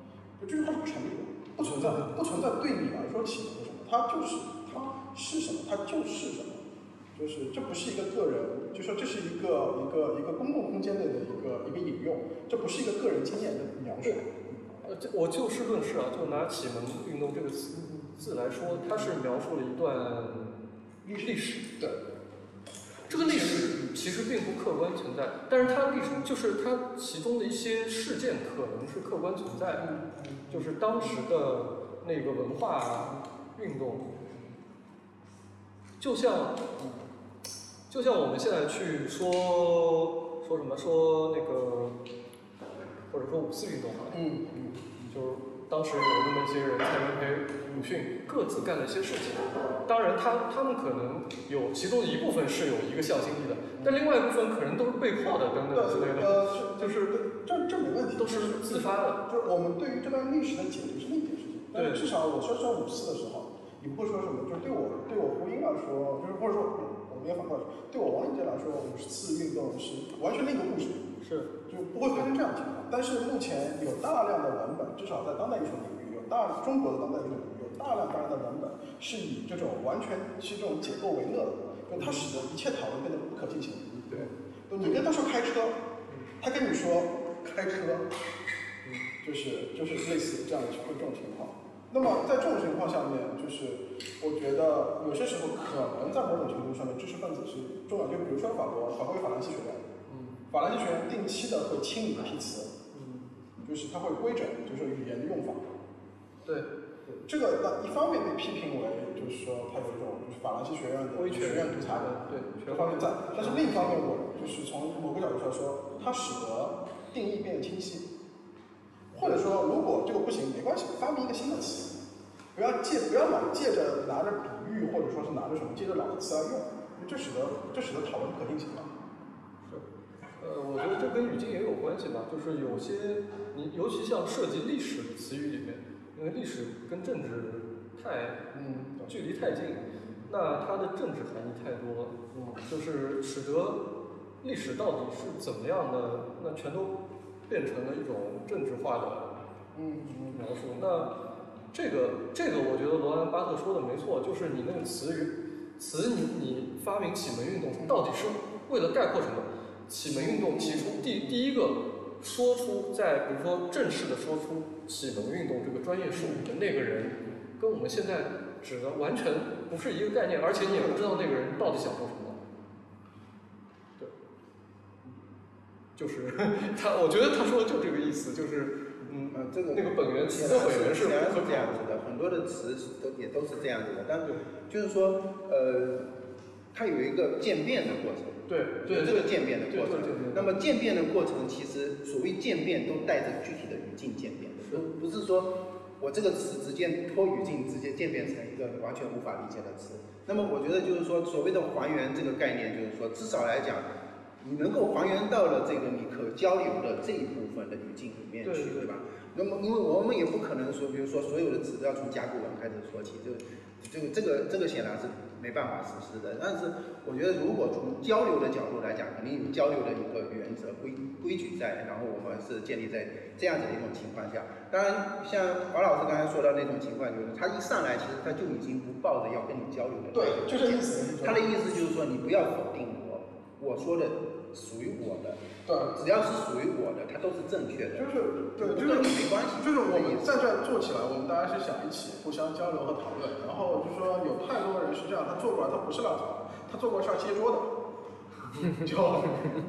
就这句话是不成立的，不存在，不存在对你来说启蒙什么，它就是它是什么，它就是什么。就是这不是一个个人，就说这是一个一个一个公共空间内的一个一个引用，这不是一个个人经验的描述。呃，这我就事论事啊，就拿启蒙运动这个词字来说，它是描述了一段历历史。对，这个历史其实并不客观存在，但是它历史就是它其中的一些事件可能是客观存在的，就是当时的那个文化运动，就像。就像我们现在去说说什么说那个，或者说五四运动吧，嗯嗯，就是当时有那么一些人，蔡元培、鲁迅各自干了一些事情。当然，他他们可能有其中一部分是有一个向心力的，但另外一部分可能都是被迫的等等之类的。呃，就是这这没问题，都是自发的。就是我们对于这段历史的解读是另一件事情。对，至少我说说五四的时候，你不会说什么，就是对我对我胡英来说，就是或者说。我们也反过来，对我王英杰来说，五四运动是完全另一个故事，是就不会发生这样的情况。但是目前有大量的文本，至少在当代艺术领域，有大中国的当代艺术领域有大量大量的文本是以这种完全是这种解构为乐的，就它使得一切讨论变得不可进行。对，你跟他说开车，他跟你说开车，嗯就是就是类似这样的这种情况。那么在这种情况下面，就是我觉得有些时候可能在某种程度上面，知识分子是重要。就比如说法国，法国法兰西学院，法兰西学院定期的会清理批词，嗯，就是它会规整，就是语言的用法。对，这个那一方面被批评为，就是说它有一种就是法兰西学院的学院独裁的，对，这方面在。但是另一方面，我就是从某个角度上说，它使得定义变得清晰。或者说，如果这个不行，没关系，发明一个新的词，不要借，不要老借着拿着比喻，或者说是拿着什么借着老的词来用，这使得这使得讨论不可进行了。我觉得这跟语境也有关系吧，就是有些你尤其像涉及历史的词语里面，因为历史跟政治太嗯距离太近，那它的政治含义太多了，嗯，就是使得历史到底是怎么样的，那全都。变成了一种政治化的嗯描述。那这个这个，我觉得罗兰巴特说的没错，就是你那个词语词，你你发明启蒙运动到底是为了概括什么？启蒙运动提出第第一个说出在比如说正式的说出启蒙运动这个专业术语的那个人，跟我们现在指的完全不是一个概念，而且你也不知道那个人到底想说什么。对。就是 他，我觉得他说的就这个意思，就是嗯，这个那个本源词的本源是是这样子的，很多的词都也都是这样子的，但是就是说呃，它有一个渐变的过程，对，对这个渐变的过程。那么渐变的过程，其实所谓渐变都带着具体的语境渐变，不不是说我这个词直接脱语境，直接渐变成一个完全无法理解的词。那么我觉得就是说，所谓的还原这个概念，就是说至少来讲。你能够还原到了这个你可交流的这一部分的语境里面去，对吧？那么，因为我们也不可能说，比如说所有的词都要从甲骨文开始说起，就就这个这个显然是没办法实施的。但是，我觉得如果从交流的角度来讲，肯定有交流的一个原则规规矩在，然后我们是建立在这样子的一种情况下。当然，像华老师刚才说到那种情况，就是他一上来其实他就已经不抱着要跟你交流的，对，就这意思。他的意思就是说，你不要否定我，我说的。属于我的，对，只要是属于我的，它都是正确的。就是，对，就是没关系。就是我们在这做起来，我们大家是想一起互相交流和讨论。然后就是说，有太多人是这样，他做过来他不是烂草，他做过来是要接桌的，就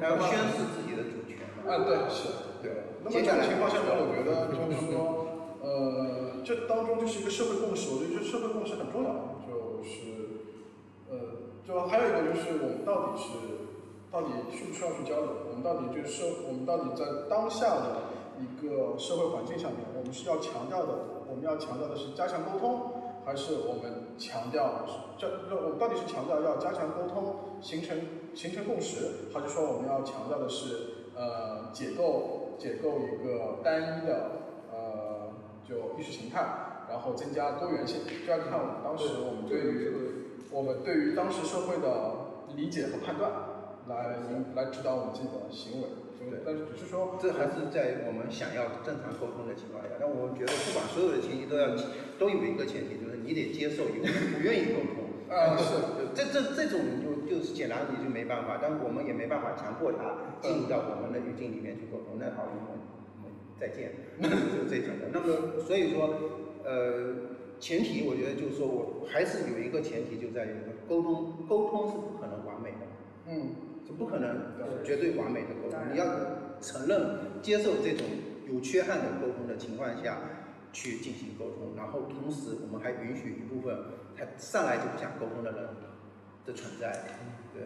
还要宣示自己的主权。啊，对，是，对。那么这种情况下面，我觉得就是说，呃，这当中就是一个社会共识，我觉得社会共识很重要。就是，呃，就还有一个就是我们到底是。到底需不需要去交流？我们到底就是，我们到底在当下的一个社会环境下面，我们是要强调的，我们要强调的是加强沟通，还是我们强调这这我们到底是强调要加强沟通，形成形成共识，还是说我们要强调的是呃解构解构一个单一的呃就意识形态，然后增加多元性？就要看我们当时我们对于这个。我们对于当时社会的理解和判断，来来指导我们自己的行为。对但是只是说，这还是在我们想要正常沟通的情况下。但我觉得不管所有的前提都要都有一个前提，就是你得接受有人不愿意沟通。啊是，这这这种人就就是显然你就没办法，但我们也没办法强迫他进入到我们的语境里面去沟通。那好，我们我们再见，就这种的。那么所以说，呃，前提我觉得就是说我还是有一个前提，就在于沟通，沟通是不可能完美的。嗯，是不可能绝对完美的沟通。你要承认、接受这种有缺憾的沟通的情况下，去进行沟通，然后同时我们还允许一部分他上来就不想沟通的人的存在。对。